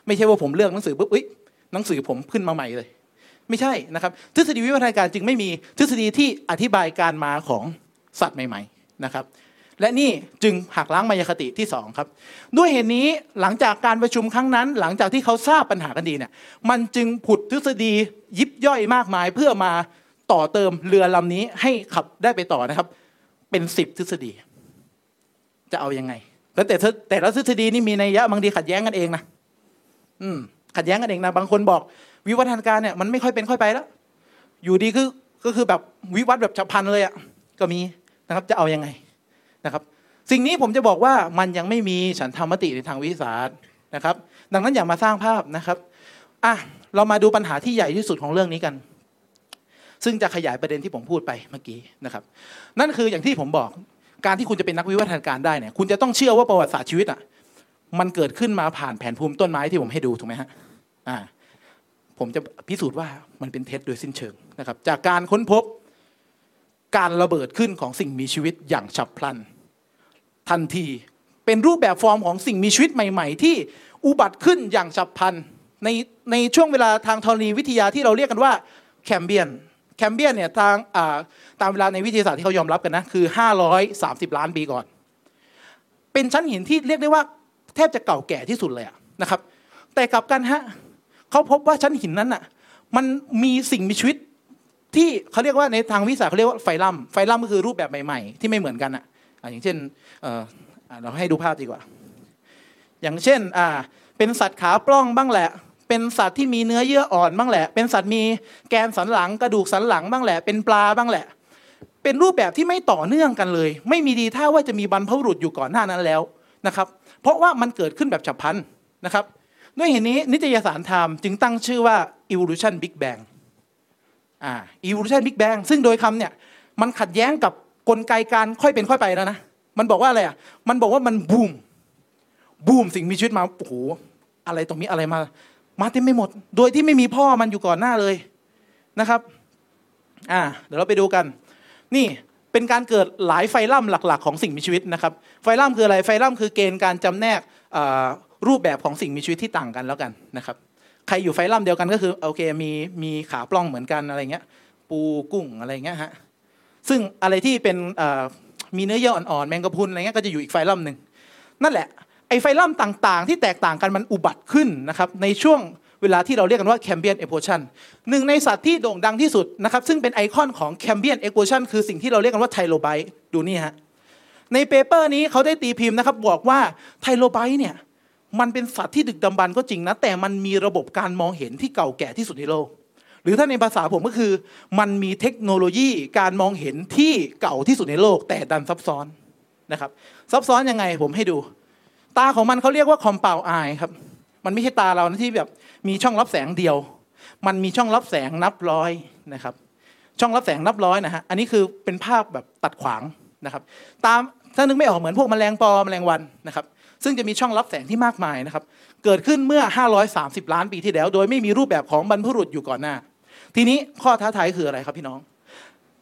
ไม่ใช่ว่าผมเลือกหนังสือปุ๊บเอ้ยหนังสือผมขึ้นมาใหม่เลย ไม่ใช่นะครับ ทฤษฎีวิวัฒนาการจึงไม่มีทฤษฎีที่อธิบายการมาของสัตว์ใหม่ ๆ นะครับ และนี่จึงหักล้างมายาคติที่สองครับด้วยเหตุนี้หลังจากการประชุมครั้งนั้น หลังจากที่เขาทราบปัญหากันดีเนี่ยมันจึงผุดทฤษฎียิบย่อยมากมายเพื่อมาต่อเติมเรือลำนี้ให้ขับได้ไปต่อนะครับ เป็นสิบทฤษฎี จะเอายังไง แล้วแต่แต่ละทฤษฎีนี่มีในยะบางทีขัดแย้งกันเองนะอืมขัดแย้งกันเองนะบางคนบอก วิวัฒนาการเนี่ยมันไม่ค่อยเป็นค่อยไปแล้ว อยู่ดีคือก็คือแบบวิวัฒน์แบบฉับพลันเลยอะ่ะก็มีนะครับ จะเอายังไง นะครับ สิ่งนี้ผมจะบอกว่ามันยังไม่มีฉันทามติในทางวิทยาสตนะครับ ดังนั้นอย่ามาสร้างภาพนะครับอะเรามาดูปัญหาที่ใหญ่ที่สุดของเรื่องนี้กัน ซึ่งจะขยายประเด็นที่ผมพูดไปเมื่อกี้นะครับ นั่นคืออย่างที่ผมบอกการที่คุณจะเป็นนักวิวัฒนาการได้เนี่ยคุณจะต้องเชื่อว่าประวัติศาสตร์ชีวิตอะมันเกิดขึ้นมาผ่านแผนภูมิต้นไม้ที่ผมให้ดูถูกไหมฮะอ่าผมจะพิสูจน์ว่ามันเป็นเท็จโดยสิ้นเชิงนะครับ จากการค้นพบการระเบิดขึ้นของสิ่งมีชีวิตอย่างฉับพลัน ทันที เป็นรูปแบบฟอร์มของสิ่งมีชีวิตใหม่ ๆ ที่อุบัติขึ้นอย่างฉับพลันในในช่วงเวลาทางธรณีวิทยาที่เราเรียกกันว่าแคมเบียนแคมเบียนเนี่ยทางตามเวลาในวิทยาศาสตร์ที่เขายอมรับกันนะคือ 530 ล้านปีก่อน เป็นชั้นหินที่เรียกได้ว่าแทบจะเก่าแก่ที่สุดเลยนะครับ แต่กลับกันฮะเขาพบว่าชั้นหินนั้นอะมันมีสิ่งมีชีวิตที่เขาเรียกว่าในทางวิทยาศาสตร์เขาเรียกว่าไฟลัมไฟลัมก็คือรูปแบบใหม่ ๆ ที่ไม่เหมือนกันอะ อย่างเช่นเราให้ดูภาพดีกว่า อย่างเช่นเป็นสัตว์ขาปล้องบ้างแหละ เป็นสัตว์ที่มีเนื้อเยื่ออ่อนบ้างแหละ เป็นสัตว์มีแกนสันหลังกระดูกสันหลังบ้างแหละ เป็นปลาบ้างแหละ เป็นรูปแบบที่ไม่ต่อเนื่องกันเลย ไม่มีดีท่าว่าจะมีบรรพบุรุษอยู่ก่อนหน้านั้นแล้วนะครับ เพราะว่ามันเกิดขึ้นแบบฉับพลันนะครับ ด้วยเหตุนี้นิตยสารไทม์จึงตั้งชื่อว่า evolution big bang อ่า evolution big bang ซึ่งโดยคำเนี่ยมันขัดแย้งกับ กลไกการค่อยเป็นค่อยไปแล้วนะมันบอกว่าอะไรอะมันบอกว่ามันบูมบูมสิ่งมีชีวิตมาโอ้โหอะไรตรงนี้อะไรมา มาเต็มไม่หมด โดยที่ไม่มีพ่อมันอยู่ก่อนหน้าเลยนะครับ อ่า เดี๋ยวเราไปดูกัน นี่เป็นการเกิดหลายไฟลัมหลัก ๆ ของสิ่งมีชีวิตนะครับ ไฟลัมคืออะไรไฟลัมคือเกณฑ์การจำแนกรูปแบบของสิ่งมีชีวิตที่ต่างกันแล้วกันนะครับ ใครอยู่ไฟลัมเดียวกันก็คือโอเคมีมีขาปล้องเหมือนกันอะไรเงี้ย ปูกุ้งอะไรเงี้ยฮะ ซึ่งอะไรที่เป็นมีเนื้อเยื่ออ่อนๆแมงกะพรุนอะไรเงี้ยก็จะอยู่อีกไฟลัมหนึ่งนั่นแหละไอไฟลัมต่างๆ ที่แตกต่างกันมันอุบัติขึ้นนะครับในช่วงเวลาที่เราเรียกกันว่า Cambrian Explosionหนึ่งในสัตว์ที่โด่งดังที่สุดนะครับซึ่งเป็นไอคอนของ Cambrian Explosion คือสิ่งที่เราเรียกกันว่าไทรโลไบต์ดูนี่ฮะใน paper นี้เขาได้ตีพิมพ์นะครับบอกว่าไทรโลไบต์เนี่ยมันเป็นสัตว์ที่ดึกดำบรรพ์ก็จริงนะแต่มันมีระบบการมองเห็นที่เก่าแก่ที่สุดในโลก หรือถ้าในภาษาผมก็คือ มันมีเทคโนโลยีการมองเห็นที่เก่าที่สุดในโลก แต่ดันซับซ้อนนะครับ ซับซ้อนยังไงผมให้ดู ตาของมันเขาเรียกว่า compound eyeครับ มันไม่ใช่ตาเรานะที่แบบมีช่องรับแสงเดียว มันมีช่องรับแสงนับร้อยนะครับ ช่องรับแสงนับร้อยนะฮะอันนี้คือเป็นภาพแบบตัดขวางนะครับ ตามถ้านึกไม่ออกเหมือนพวกแมลงปอแมลงวันนะครับซึ่งจะมีช่องรับแสงที่มากมายนะครับ เกิดขึ้นเมื่อ 530 ล้านปีที่แล้ว โดยไม่มีรูปแบบของบรรพบุรุษอยู่ก่อนหน้า ทีนี้ข้อท้าทายคืออะไรครับพี่น้อง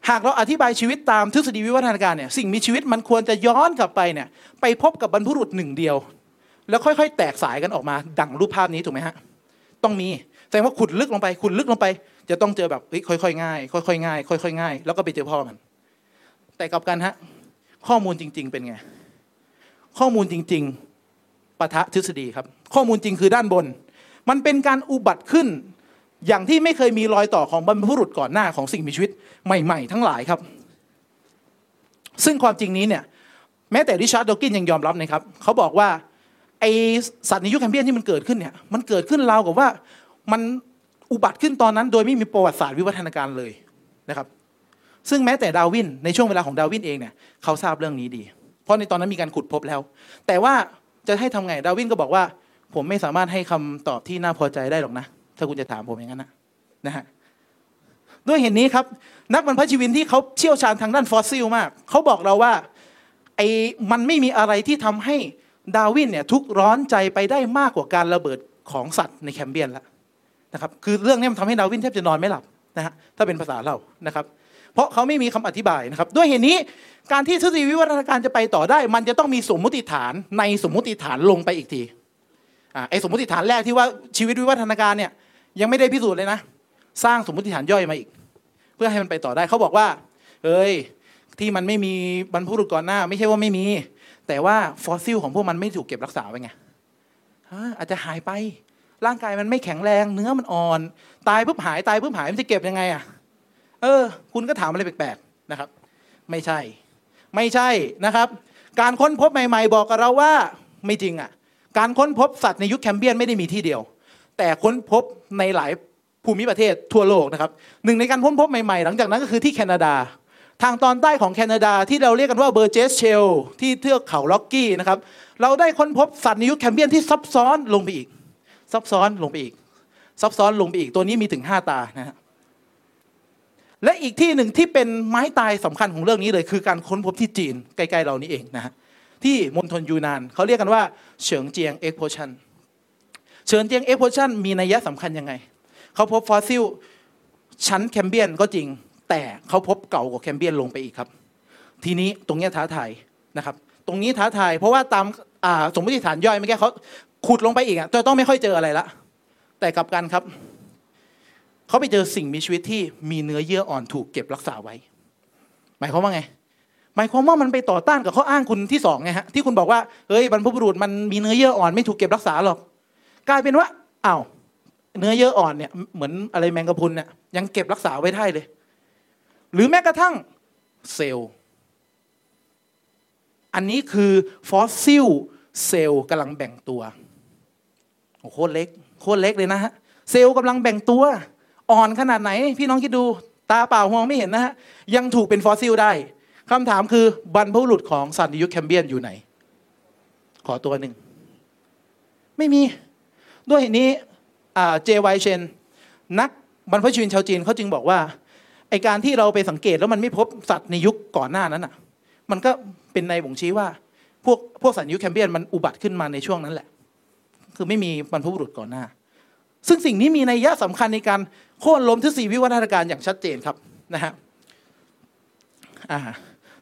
หากเราอธิบายชีวิตตามทฤษฎีวิวัฒนาการเนี่ยสิ่งมีชีวิตมันควรจะย้อนกลับไปเนี่ยไปพบกับบรรพุรุษหนึ่งเดียว แล้วค่อยๆ แตกสายกันออกมา ดังรูปภาพนี้ถูกไหมฮะต้องมีแสดงว่าขุดลึกลงไปขุดลึกลงไป จะต้องเจอแบบค่อยๆง่ายค่อยๆง่ายค่อยๆง่าย แล้วก็ไปเจอพ่อมัน แต่กับกันฮะข้อมูลจริง ๆ เป็นไง ข้อมูลจริง ๆปะทะทฤษฎีครับ ข้อมูลจริงคือด้านบน มันเป็นการอุบัติขึ้น อย่างที่ไม่เคยมีรอยต่อของบรรพบุรุษก่อนหน้าของสิ่งมีชีวิตใหม่ๆ ทั้งหลายครับ ซึ่งความจริงนี้เนี่ยแม้แต่ริชาร์ดดอกินยังยอมรับนะครับเขาบอกว่าไอสัตว์ในยุคแคมเบรียนที่มันเกิดขึ้นเนี่ยมันเกิดขึ้นราวกับว่ามันอุบัติขึ้นตอนนั้นโดยไม่มีประวัติศาสตร์วิวัฒนาการเลยนะครับ ซึ่งแม้แต่ดาวินในช่วงเวลาของดาวินเองเนี่ยเขาทราบเรื่องนี้ดี เพราะในตอนนั้นมีการขุดพบแล้ว แต่ว่าจะให้ทำไงดาวินก็บอกว่า ผมไม่สามารถให้คำตอบที่น่าพอใจได้หรอกนะ ถ้าคุณจะถามผมอย่างนั้นนะนะฮะด้วยเหตุนี้ครับ นักบรรพชีวินที่เขาเชี่ยวชาญทางด้านฟอสซิลมาก เขาบอกเราว่าไอ้มันไม่มีอะไรที่ทำให้ดาวินเนี่ยทุกข์ร้อนใจไปได้มากกว่าการระเบิดของสัตว์ในแคมเบรียนแล้วนะครับคือเรื่องนี้มันทำให้ดาวินแทบจะนอนไม่หลับนะฮะถ้าเป็นภาษาเรานะครับ เพราะเขาไม่มีคำอธิบายนะครับ ด้วยเหตุนี้การที่ทฤษฎีวิวัฒนาการจะไปต่อได้ มันจะต้องมีสมมุติฐานในสมมุติฐานลงไปอีกทีอ่าไอ้สมมุติฐานแรกที่ว่าชีวิตวิวัฒนาการเนี่ย ยังไม่ได้พิสูจน์เลยนะ สร้างสมมติฐานย่อยมาอีก เพื่อให้มันไปต่อได้เขาบอกว่าเอ้ยที่มันไม่มีบรรพบุรุษก่อนหน้า ไม่ใช่ว่าไม่มี แต่ว่าฟอสซิลของพวกมันไม่ถูกเก็บรักษาไว้ไงอาจจะหายไป ร่างกายมันไม่แข็งแรง เนื้อมันอ่อน ตายปุ๊บหายตายปุ๊บหายมันจะเก็บยังไงอะเออ คุณก็ถามอะไรแปลกๆนะครับ ไม่ใช่ ไม่ใช่นะครับ การค้นพบใหม่ ๆ บอกกับเราว่าไม่จริงอะ การค้นพบสัตว์ในยุคแคมเบียนไม่ได้มีที่เดียว แต่ค้นพบในหลายภูมิประเทศทั่วโลกนะครับหนึ่งในการค้นพบใหม่ๆ หลังจากนั้นก็คือที่แคนาดา ทางตอนใต้ของแคนาดาที่เราเรียกกันว่าเบอร์เจสเชลที่เทือกเขาล็อกกี้นะครับเราได้ค้นพบสัตว์ในยุคแคมเบียนที่ซับซ้อนลงไปอีก ซับซ้อนลงไปอีก ซับซ้อนลงไปอีกตัวนี้มีถึง 5 ตานะฮะและอีกที่หนึ่งที่เป็นไม้ตายสำคัญของเรื่องนี้เลย คือการค้นพบที่จีนใกล้ๆเรานี่เองนะฮะที่มณฑลยูนานเขาเรียกกันว่าเฉิงเจียง Explosion เฉิงเจียง Explosion มีนัยสำคัญยังไง เขาพบฟอสซิลชั้นแคมเบรียนก็จริง แต่เขาพบเก่ากว่าแคมเบรียนลงไปอีกครับ ทีนี้ตรงนี้ท้าทายนะครับ ตรงนี้ท้าทายเพราะว่าตามสมมติฐานย่อยเมื่อกี้เขาขุดลงไปอีกจะต้องไม่ค่อยเจออะไรละแต่กลับกันครับ เขาไปเจอสิ่งมีชีวิตที่มีเนื้อเยื่ออ่อนถูกเก็บรักษาไว้ หมายความว่าไง หมายความว่ามันไปต่อต้านกับข้ออ้างคุณที่สองไงฮะที่คุณบอกว่าเฮ้ยบรรพบุรุษมันมีเนื้อเยื่ออ่อนไม่ถูกเก็บรักษาหรอก กลายเป็นว่าอ้าวเนื้อเยื่ออ่อนเนี่ยเหมือนอะไรแมงกะพรุนเนี่ยยังเก็บรักษาไว้ได้เลย หรือแม้กระทั่งเซลล์ อันนี้คือฟอสซิลเซลล์กำลังแบ่งตัวโคตรเล็กโคตรเล็กเลยนะฮะเซลล์กำลังแบ่งตัว อ่อนขนาดไหน พี่น้องคิดดูตาเปล่ามองไม่เห็นนะฮะยังถูกเป็นฟอสซิลได้คำถามคือบรรพบุรุษของสัตว์ยุคแคมเบียนอยู่ไหน ขอตัวหนึ่ง ไม่มี ด้วยเหตุนี้เจวายเชนนักบรรพชีวินชาวจีนเขาจึงบอกว่าไอการที่เราไปสังเกตแล้วมันไม่พบสัตว์ในยุคก่อนหน้านั้นอะ มันก็เป็นในบ่งชี้ว่าพวกพวกสัตว์ยุคแคมเบียนมันอุบัติขึ้นมาในช่วงนั้นแหละ คือไม่มีบรรพบุรุษก่อนหน้า ซึ่งสิ่งนี้มีนัยยะสำคัญในการโค่นล้มทฤษฎีวิวัฒนาการอย่างชัดเจนครับนะฮะอ่า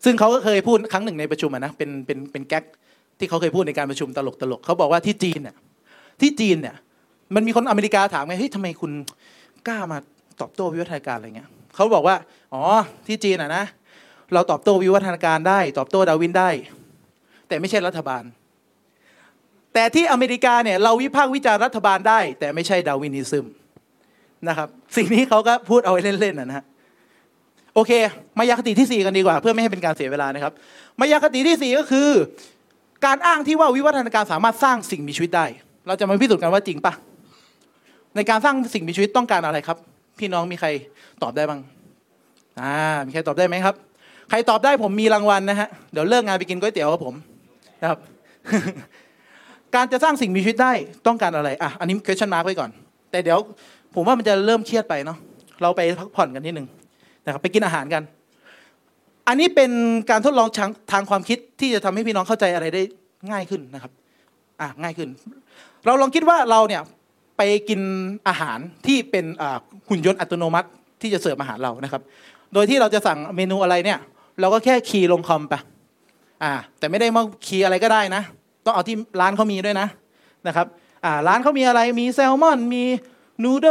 ซึ่งเขาก็เคยพูดครั้งหนึ่งในประชุมนะเป็นเป็นเป็นแก๊กที่เขาเคยพูดในการประชุมตลกตลกเขาบอกว่าที่จีนเนี่ย ที่จีนเนี่ยมันมีคนอเมริกาถามไงเฮ้ยทำไมคุณกล้ามาตอบโต้วิวัฒนาการอะไรเงี้ยเขาบอกว่าอ๋อที่จีนอะนะเราตอบโต้วิวัฒนาการได้ ตอบโต้ดาวินได้ แต่ไม่ใช่รัฐบาล แต่ที่อเมริกาเนี่ยเราวิพากษ์วิจารณ์รัฐบาลได้ แต่ไม่ใช่ดาวินิซึมนะครับ สิ่งนี้เขาก็พูดเอาไว้เล่นๆนะฮะโอเค มายาคติที่ 4 กันดีกว่า เพื่อไม่ให้เป็นการเสียเวลานะครับ มายาคติที่ 4 ก็คือ การอ้างที่ว่าวิวัฒนาการสามารถสร้างสิ่งมีชีวิตได้ เราจะมาพิสูจน์กันว่าจริงปะในการสร้างสิ่งมีชีวิตต้องการอะไรครับ พี่น้องมีใครตอบได้บ้างอ่ามีใครตอบได้ไหมครับ ใครตอบได้ผมมีรางวัลนะฮะเดี๋ยวเลิกงานไปกินก๋วยเตี๋ยวกับผมนะครับ การจะสร้างสิ่งมีชีวิตได้ต้องการอะไรอะอันนี้ question mark ไว้ก่อน แต่เดี๋ยวผมว่ามันจะเริ่มเครียดไปเนาะเราไปพักผ่อนกันนิดนึงนะครับไปกินอาหารกัน อันนี้เป็นการทดลองทางความคิดที่จะทำให้พี่น้องเข้าใจอะไรได้ง่ายขึ้นนะครับ อะง่ายขึ้น เราลองคิดว่าเราเนี่ยไปกินอาหารที่เป็นหุ่นยนต์อัตโนมัติที่จะเสิร์ฟอาหารเรานะครับ โดยที่เราจะสั่งเมนูอะไรเนี่ย เราก็แค่ key ลงคอมไปอ่าแต่ไม่ได้มา key อะไรก็ได้นะ ต้องเอาที่ร้านเขามีด้วยนะนะครับอ่าร้านเขามีอะไรมีแซลมอน มี noodle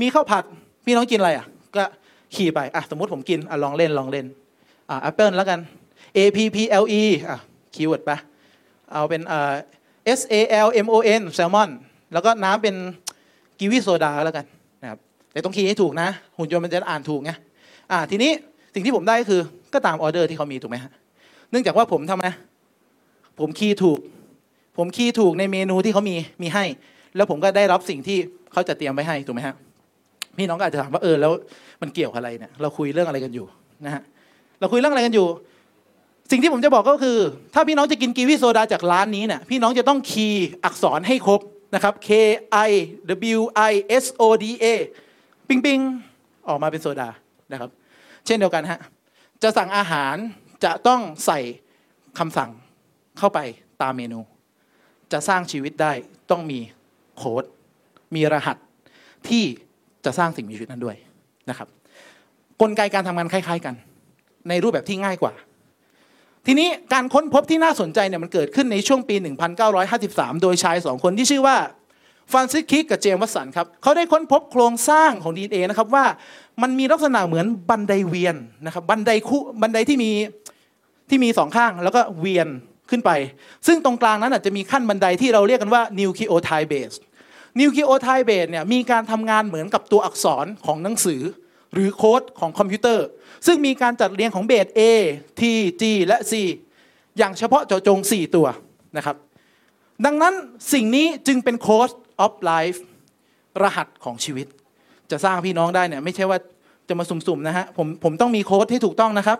มีข้าวผัด พี่น้องกินอะไรอะ ก็ key ไปอะสมมติผมกินอะลองเล่นลองเล่นอ่าแอปเปิลแล้วกัน A P P L E อะ keyword ไปเอาเป็นอ่า S A L M O N แซลมอน แล้วก็น้ำเป็นกีวีโซดาแล้วกันนะครับแต่ต้องคีย์ให้ถูกนะ หุ่นยนต์มันจะอ่านถูกไงอ่าทีนี้สิ่งที่ผมได้ก็คือก็ตามออเดอร์ที่เขามีถูกไหมฮะเนื่องจากว่าผมทำไมผมคีย์ถูกผผมคีย์ถูกในเมนูที่เขามีมีให้ แล้วผมก็ได้รับสิ่งที่เขาจะเตรียมไว้ให้ถูกไหมฮะพี่น้องก็อาจจะถามว่าเออแล้วมันเกี่ยวอะไรเนี่ยเราคุยเรื่องอะไรกันอยู่นะฮะเราคุยเรื่องอะไรกันอยู่ สิ่งที่ผมจะบอกก็คือ ถ้าพี่น้องจะกินกีวีโซดาจากร้านนี้เนี่ยพี่น้องจะต้องคีย์อักษรให้ครบนะครับ K I W I S O D A ปิงปิงออกมาเป็นโซดานะครับ เช่นเดียวกันฮะจะสั่งอาหารจะต้องใส่คำสั่งเข้าไปตามเมนู จะสร้างชีวิตได้ต้องมีโค้ดมีรหัสที่จะสร้างสิ่งมีชีวิตนั้นด้วยนะครับ กลไกการทำงานคล้าย ๆกัน ในรูปแบบที่ง่ายกว่า ทีนี้การค้นพบที่น่าสนใจเนี่ยมันเกิดขึ้นในช่วงปี 1953 โดยชายสองคนที่ชื่อว่าฟรานซิสคริกกับเจมส์วัตสันครับเขาได้ค้นพบโครงสร้างของ DNA นะครับว่ามันมีลักษณะเหมือนบันไดเวียนนะครับบันไดคู่บันไดที่มีที่มีสองข้างแล้วก็เวียนขึ้นไป ซึ่งตรงกลางนั้นอาจจะมีขั้นบันไดที่เราเรียกกันว่า nucleotide base nucleotide base เนี่ยมีการทำงานเหมือนกับตัวอักษรของหนังสือ หรือโค้ดของคอมพิวเตอร์ ซึ่งมีการจัดเรียงของเบส A T G และ C อย่างเฉพาะเจาะจง 4 ตัวนะครับ ดังนั้นสิ่งนี้จึงเป็นโค้ด of life รหัสของชีวิต จะสร้างพี่น้องได้เนี่ยไม่ใช่ว่าจะมาสุ่มๆนะฮะผมผมต้องมีโค้ดที่ถูกต้องนะครับ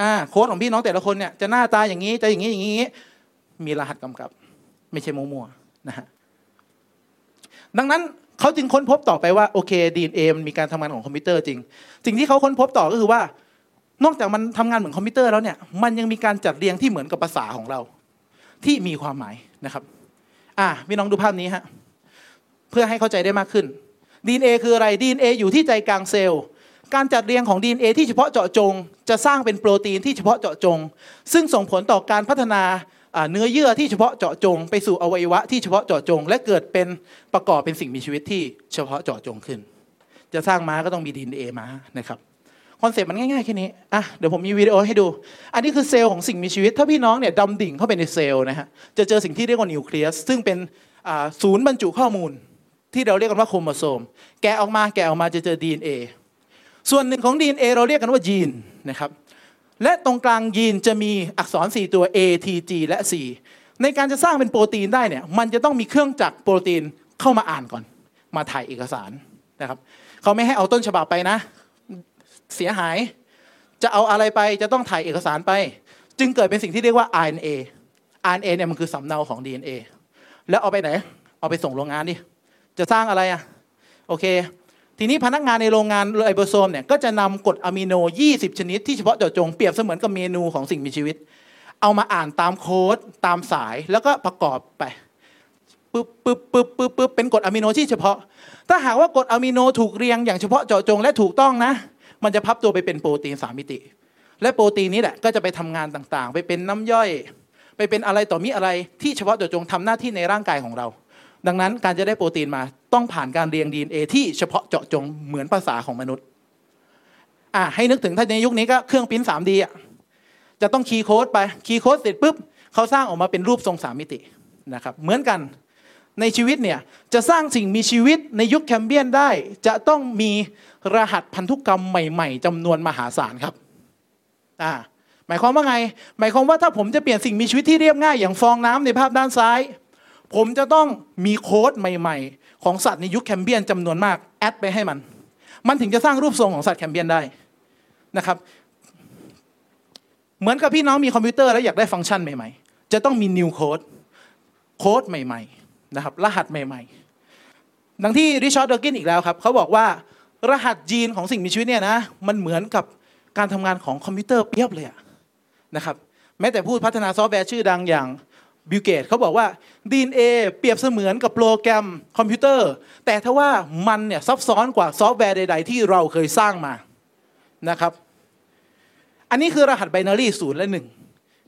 อ่าโค้ดของพี่น้องแต่ละคนเนี่ยจะหน้าตาอย่างนี้จะอย่างนี้อย่างนี้มีรหัสกำกับ ไม่ใช่มั่วๆนะฮะดังนั้น เขาจึงค้นพบต่อไปว่าโอเค DNA มันมีการทำงานของคอมพิวเตอร์จริง สิ่งที่เขาค้นพบต่อก็คือว่า นอกจากมันทำงานเหมือนคอมพิวเตอร์แล้วเนี่ยมันยังมีการจัดเรียงที่เหมือนกับภาษาของเรา ที่มีความหมายนะครับอ่าพี่น้องดูภาพนี้ฮะเพื่อให้เข้าใจได้มากขึ้น DNA คืออะไร DNA อยู่ที่ใจกลางเซลล์การจัดเรียงของ DNA ที่เฉพาะเจาะจง จะสร้างเป็นโปรตีนที่เฉพาะเจาะจง ซึ่งส่งผลต่อการพัฒนา เนื้อเยื่อที่เฉพาะเจาะจง ไปสู่อวัยวะที่เฉพาะเจาะจง และเกิดเป็นประกอบเป็นสิ่งมีชีวิตที่เฉพาะเจาะจงขึ้น จะสร้างม้าก็ต้องมี DNA ม้านะครับคอนเซ็ปต์มันง่ายๆแค่นี้อะเดี๋ยวผมมีวิดีโอให้ดู อันนี้คือเซลล์ของสิ่งมีชีวิต ถ้าพี่น้องเนี่ยดำดิ่งเข้าไปในเซลล์นะฮะจะเจอสิ่งที่เรียกว่านิวเคลียสซึ่งเป็นศูนย์บรรจุข้อมูล ที่เราเรียกกันว่าโครโมโซม แกะออกมาแกะออกมาจะเจอ DNA ส่วนหนึ่งของ DNA เราเรียกกันว่ายีนนะครับ และตรงกลางยีนจะมีอักษร 4 ตัว A T G และ C ในการจะสร้างเป็นโปรตีนได้เนี่ยมันจะต้องมีเครื่องจักรโปรตีนเข้ามาอ่านก่อน มาถ่ายเอกสารนะครับเขาไม่ให้เอาต้นฉบับไปนะ เสียหายจะเอาอะไรไปจะต้องถ่ายเอกสารไป จึงเกิดเป็นสิ่งที่เรียกว่า RNA RNA เนี่ยมันคือสำเนาของ DNA แล้วเอาไปไหน เอาไปส่งโรงงานดิจะสร้างอะไรอะโอเค ทีนี้พนักงานในโรงงานไลโบโซมเนี่ยก็จะนำกรดอะมิโน 20 ชนิดที่เฉพาะเจาะจงเปรียบเสมือนกับเมนูของสิ่งมีชีวิต เอามาอ่านตามโค้ดตามสายแล้วก็ประกอบไปปึ๊บปึ๊บปึ๊บปึ๊บปึ๊บเป็นกรดอะมิโนที่เฉพาะ ถ้าหากว่ากรดอะมิโนถูกเรียงอย่างเฉพาะเจาะจงและถูกต้องนะ มันจะพับตัวไปเป็นโปรตีนสามมิติ และโปรตีนนี้แหละก็จะไปทำงานต่างๆ ไปเป็นน้ำย่อย ไปเป็นอะไรต่อมีอะไรที่เฉพาะเจาะจงทำหน้าที่ในร่างกายของเรา ดังนั้นการจะได้โปรตีนมา ต้องผ่านการเรียง DNA ที่เฉพาะเจาะจงเหมือนภาษาของมนุษย์อะให้นึกถึงถ้าในยุคนี้ก็เครื่องพิมพ์ 3D อะจะต้องคีย์โค้ดไปคีย์โค้ดเสร็จปุ๊บเขาสร้างออกมาเป็นรูปทรงสามมิตินะครับเหมือนกันในชีวิตเนี่ยจะสร้างสิ่งมีชีวิตในยุคแคมเบียนได้ จะต้องมีรหัสพันธุกรรมใหม่ ๆจำนวนมหาศาลครับอ่าหมายความว่าไง หมายความว่าถ้าผมจะเปลี่ยนสิ่งมีชีวิตที่เรียบง่ายอย่างฟองน้ำในภาพด้านซ้าย ผมจะต้องมีโค้ดใหม่ๆ ของสัตว์ในยุคแคมเบรียนจำนวนมาก add ไปให้มัน มันถึงจะสร้างรูปทรงของสัตว์แคมเบรียนได้นะครับ เหมือนกับพี่น้องมีคอมพิวเตอร์แล้วอยากได้ฟังก์ชันใหม่ๆ จะต้องมี new code โค้ดใหม่ๆนะครับรหัสใหม่ๆดังที่ริชาร์ดดอว์กินส์อีกแล้วครับเขาบอกว่ารหัสยีนของสิ่งมีชีวิตเนี่ยนะมันเหมือนกับการทำงานของคอมพิวเตอร์เปี๊ยบเลยนะครับแม้แต่ผู้พัฒนาซอฟต์แวร์ชื่อดังอย่าง บิลเกตส์เขาบอกว่า DNA เปรียบเสมือนกับโปรแกรมคอมพิวเตอร์ แต่ถ้าว่ามันเนี่ยซับซ้อนกว่าซอฟต์แวร์ใด ๆ ที่เราเคยสร้างมานะครับ อันนี้คือรหัส binary ศูนย์และหนึ่ง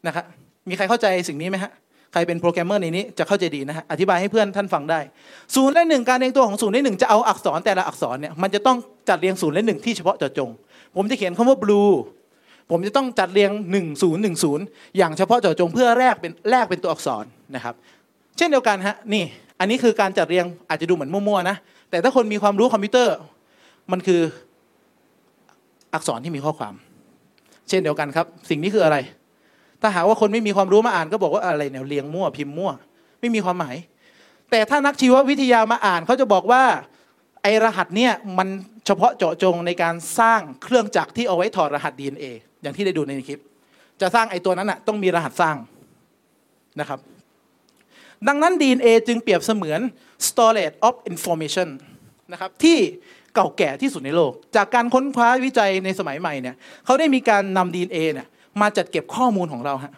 นะครับมีใครเข้าใจสิ่งนี้ไหมฮะใครเป็นโปรแกรมเมอร์ในนี้จะเข้าใจดีนะฮะอธิบายให้เพื่อนท่านฟังได้ศูนย์และหนึ่งการเรียงตัวของศูนย์และหนึ่งจะเอาอักษรแต่ละอักษรเนี่ยมันจะต้องจัดเรียงศูนย์และหนึ่งที่เฉพาะเจาะจง ผมจะเขียนคำว่า blue ผมจะต้องจัดเรียง 1010 อย่างเฉพาะเจาะจงเพื่อแรกเป็นแรกเป็นตัวอักษรนะครับ เช่นเดียวกันฮะนี่อันนี้คือการจัดเรียงอาจจะดูเหมือนมั่วๆนะแต่ถ้าคนมีความรู้คอมพิวเตอร์ มันคืออักษรที่มีข้อความ เช่นเดียวกันครับ สิ่งนี้คืออะไร ถ้าหากว่าคนไม่มีความรู้มาอ่านก็บอกว่าอะไรเนี่ยเรียงมั่วพิมพ์มั่ว ไม่มีความหมาย แต่ถ้านักชีววิทยามาอ่านเขาจะบอกว่าไอรหัสเนี่ยมันเฉพาะเจาะจงในการสร้างเครื่องจักรที่เอาไว้ถอดรหัส DNA อย่างที่ได้ดูในคลิป จะสร้างไอตัวนั้นอะต้องมีรหัสสร้างนะครับ ดังนั้น DNA จึงเปรียบเสมือน storage of information นะครับที่เก่าแก่ที่สุดในโลก จากการค้นคว้าวิจัยในสมัยใหม่เนี่ยเขาได้มีการนำ DNA เนี่ยมาจัดเก็บข้อมูลของเราฮะ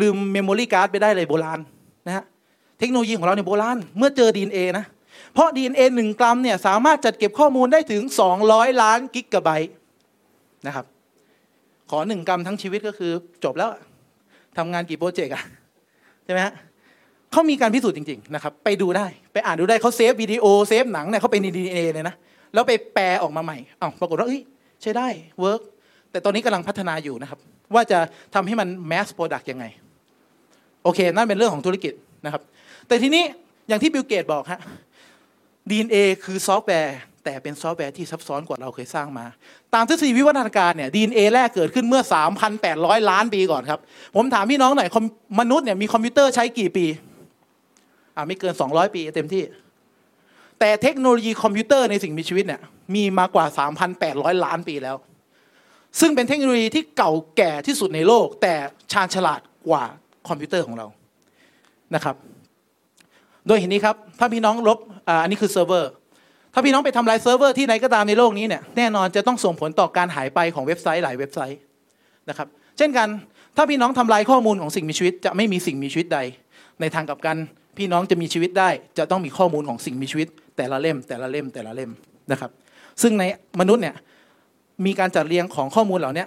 ลืม memory card ไปได้เลยโบราณนะฮะเทคโนโลยีของเราเนี่ยโบราณเมื่อเจอ DNA นะเพราะ DNA หนึ่งกรัมเนี่ยสามารถจัดเก็บข้อมูลได้ถึง 200 ล้านกิกะไบต์นะครับ ขอหนึ่งกรัมทั้งชีวิตก็คือจบแล้วทำงานกี่โปรเจกต์อะใช่ไหมฮะเขามีการพิสูจน์จริงๆนะครับไปดูได้ไปอ่านดูได้เขา save วิดีโอ save หนังเนี่ยเข้าไปใน DNA เลยนะแล้วไปแปลออกมาใหม่อ้าวปรากฏว่าเอ้ยใช้ได้ work แต่ตอนนี้กำลังพัฒนาอยู่นะครับ ว่าจะทำให้มัน mass product ยังไง โอเค นั่นเป็นเรื่องของธุรกิจนะครับ แต่ทีนี้อย่างที่บิลเกตส์บอกฮะ DNA คือซอฟต์แวร์ แต่เป็นซอฟต์แวร์ที่ซับซ้อนกว่าเราเคยสร้างมา ตามทฤษฎีวิวัฒนาการเนี่ย DNA แรกเกิดขึ้นเมื่อ 3,800 ล้านปีก่อนครับ ผมถามพี่น้องหน่อยมนุษย์เนี่ยมีคอมพิวเตอร์ใช้กี่ปีอ่าไม่เกิน 200 ปีเต็มที่ แต่เทคโนโลยีคอมพิวเตอร์ในสิ่งมีชีวิตเนี่ยมีมากว่า 3,800 ล้านปีแล้ว ซึ่งเป็นเทคโนโลยีที่เก่าแก่ที่สุดในโลก แต่ชาญฉลาดกว่าคอมพิวเตอร์ของเรานะครับ โดยเห็นนี้ครับถ้าพี่น้องลบอันนี้คือเซิร์ฟเวอร์ ถ้าพี่น้องไปทำลายเซิร์ฟเวอร์ที่ไหนก็ตามในโลกนี้เนี่ยแน่นอนจะต้องส่งผลต่อการหายไปของเว็บไซต์หลายเว็บไซต์นะครับเช่นกันถ้าพี่น้องทำลายข้อมูลของสิ่งมีชีวิต จะไม่มีสิ่งมีชีวิตใด ในทางกับกันพี่น้องจะมีชีวิตได้ จะต้องมีข้อมูลของสิ่งมีชีวิต แต่ละเล่ม แต่ละเล่มแต่ละเล่มนะครับ ซึ่งในมนุษย์เนี่ยมีการจัดเรียงของข้อมูลเหล่านี้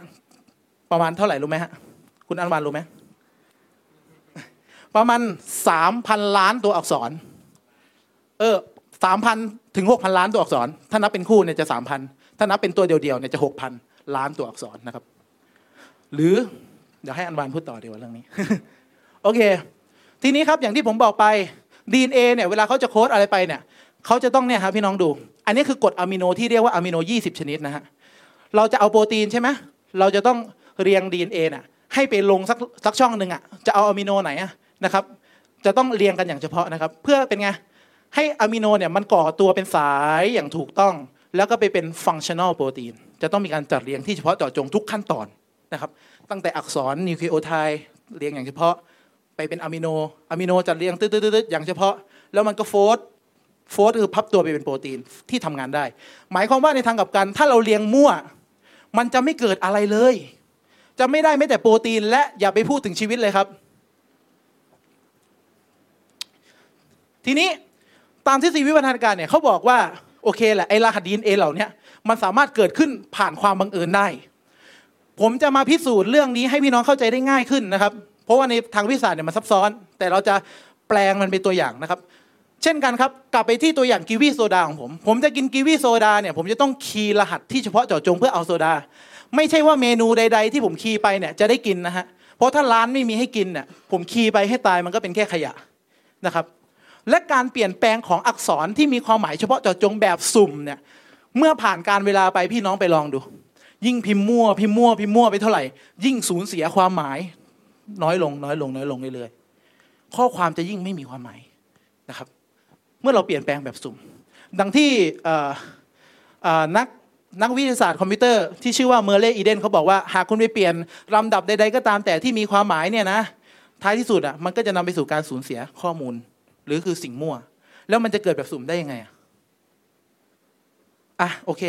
ประมาณเท่าไหร่รู้ไหมฮะคุณอันวานรู้ไหมประมาณสามพันล้านตัวอักษร เออ สามพันถึงหกพันล้านตัวอักษร ถ้านับเป็นคู่เนี่ยจะสามพันถ้านับเป็นตัวเดียวๆเนี่ยจะหกพันล้านตัวอักษรนะครับ หรือเดี๋ยวให้อันวานพูดต่อดีกว่าเรื่องนี้ โอเค ทีนี้ครับอย่างที่ผมบอกไป DNA เนี่ยเวลาเขาจะโค้ดอะไรไปเนี่ยเขาจะต้องเนี่ยครับพี่น้องดู อันนี้คือกรดอะมิโนที่เรียกว่าอะมิโน 20 ชนิดนะฮะเราจะเอาโปรตีนใช่ไหมเราจะต้องเรียง DNA น่ะให้ไปลงสักสักช่องหนึ่งอะจะเอาอะมิโนไหนอะนะครับ จะต้องเรียงกันอย่างเฉพาะนะครับ เพื่อเป็นไง ให้อะมิโนเนี่ยมันก่อตัวเป็นสายอย่างถูกต้อง แล้วก็ไปเป็น functional protein จะต้องมีการจัดเรียงที่เฉพาะเจาะจงทุกขั้นตอนนะครับตั้งแต่อักษรนิวคลีโอไทด์เรียงอย่างเฉพาะ ไปเป็นอะมิโนอะมิโนจัดเรียงตืดๆอย่างเฉพาะ แล้วมันก็ fold fold คือพับตัวไปเป็นโปรตีนที่ทำงานได้ หมายความว่าในทางกลับกันถ้าเราเรียงมั่ว มันจะไม่เกิดอะไรเลย จะไม่ได้แม้แต่โปรตีน และอย่าไปพูดถึงชีวิตเลยครับ ทีนี้ ตามทฤษฎีวิวัฒนาการเนี่ยเขาบอกว่าโอเคแหละไอ้รหัสดีเอ็นเอเหล่านี้มันสามารถเกิดขึ้นผ่านความบังเอิญได้ ผมจะมาพิสูจน์เรื่องนี้ให้พี่น้องเข้าใจได้ง่ายขึ้นนะครับ เพราะว่าในทางวิทยาศาสตร์เนี่ยมันซับซ้อน แต่เราจะแปลงมันเป็นตัวอย่างนะครับ เช่นกันครับกลับไปที่ตัวอย่างกีวีโซดาของผม ผมจะกินกีวีโซดาเนี่ยผมจะต้อง key รหัสที่เฉพาะเจาะจงเพื่อเอาโซดา ไม่ใช่ว่าเมนูใด ๆ ที่ผม key ไปเนี่ยจะได้กินนะฮะเพราะถ้าร้านไม่มีให้กินเนี่ยผมคีย์ไปให้ตายมันก็เป็นแค่ขยะนะครับ และการเปลี่ยนแปลงของอักษรที่มีความหมายเฉพาะเจาะจงแบบสุ่มเนี่ยเมื่อผ่านการเวลาไปพี่น้องไปลองดู ยิ่งพิมพ์มั่วพิมพ์มั่วพิมพ์มั่วไปเท่าไหร่ ยิ่งสูญเสียความหมาย น้อยลงน้อยลงน้อยลงเรื่อยๆข้อความจะยิ่งไม่มีความหมายนะครับ เมื่อเราเปลี่ยนแปลงแบบสุ่ม ดังที่นักนักวิทยาศาสตร์คอมพิวเตอร์ที่ชื่อว่าเมอร์เรย์อีเดนเขาบอกว่าหากคุณไปเปลี่ยนลำดับใดๆก็ตามแต่ที่มีความหมายเนี่ยนะท้ายที่สุดอะมันก็จะนำไปสู่การสูญเสียข้อมูล หรือคือสิ่งมั่ว แล้วมันจะเกิดแบบสุ่มได้ยังไงอะอะโอเค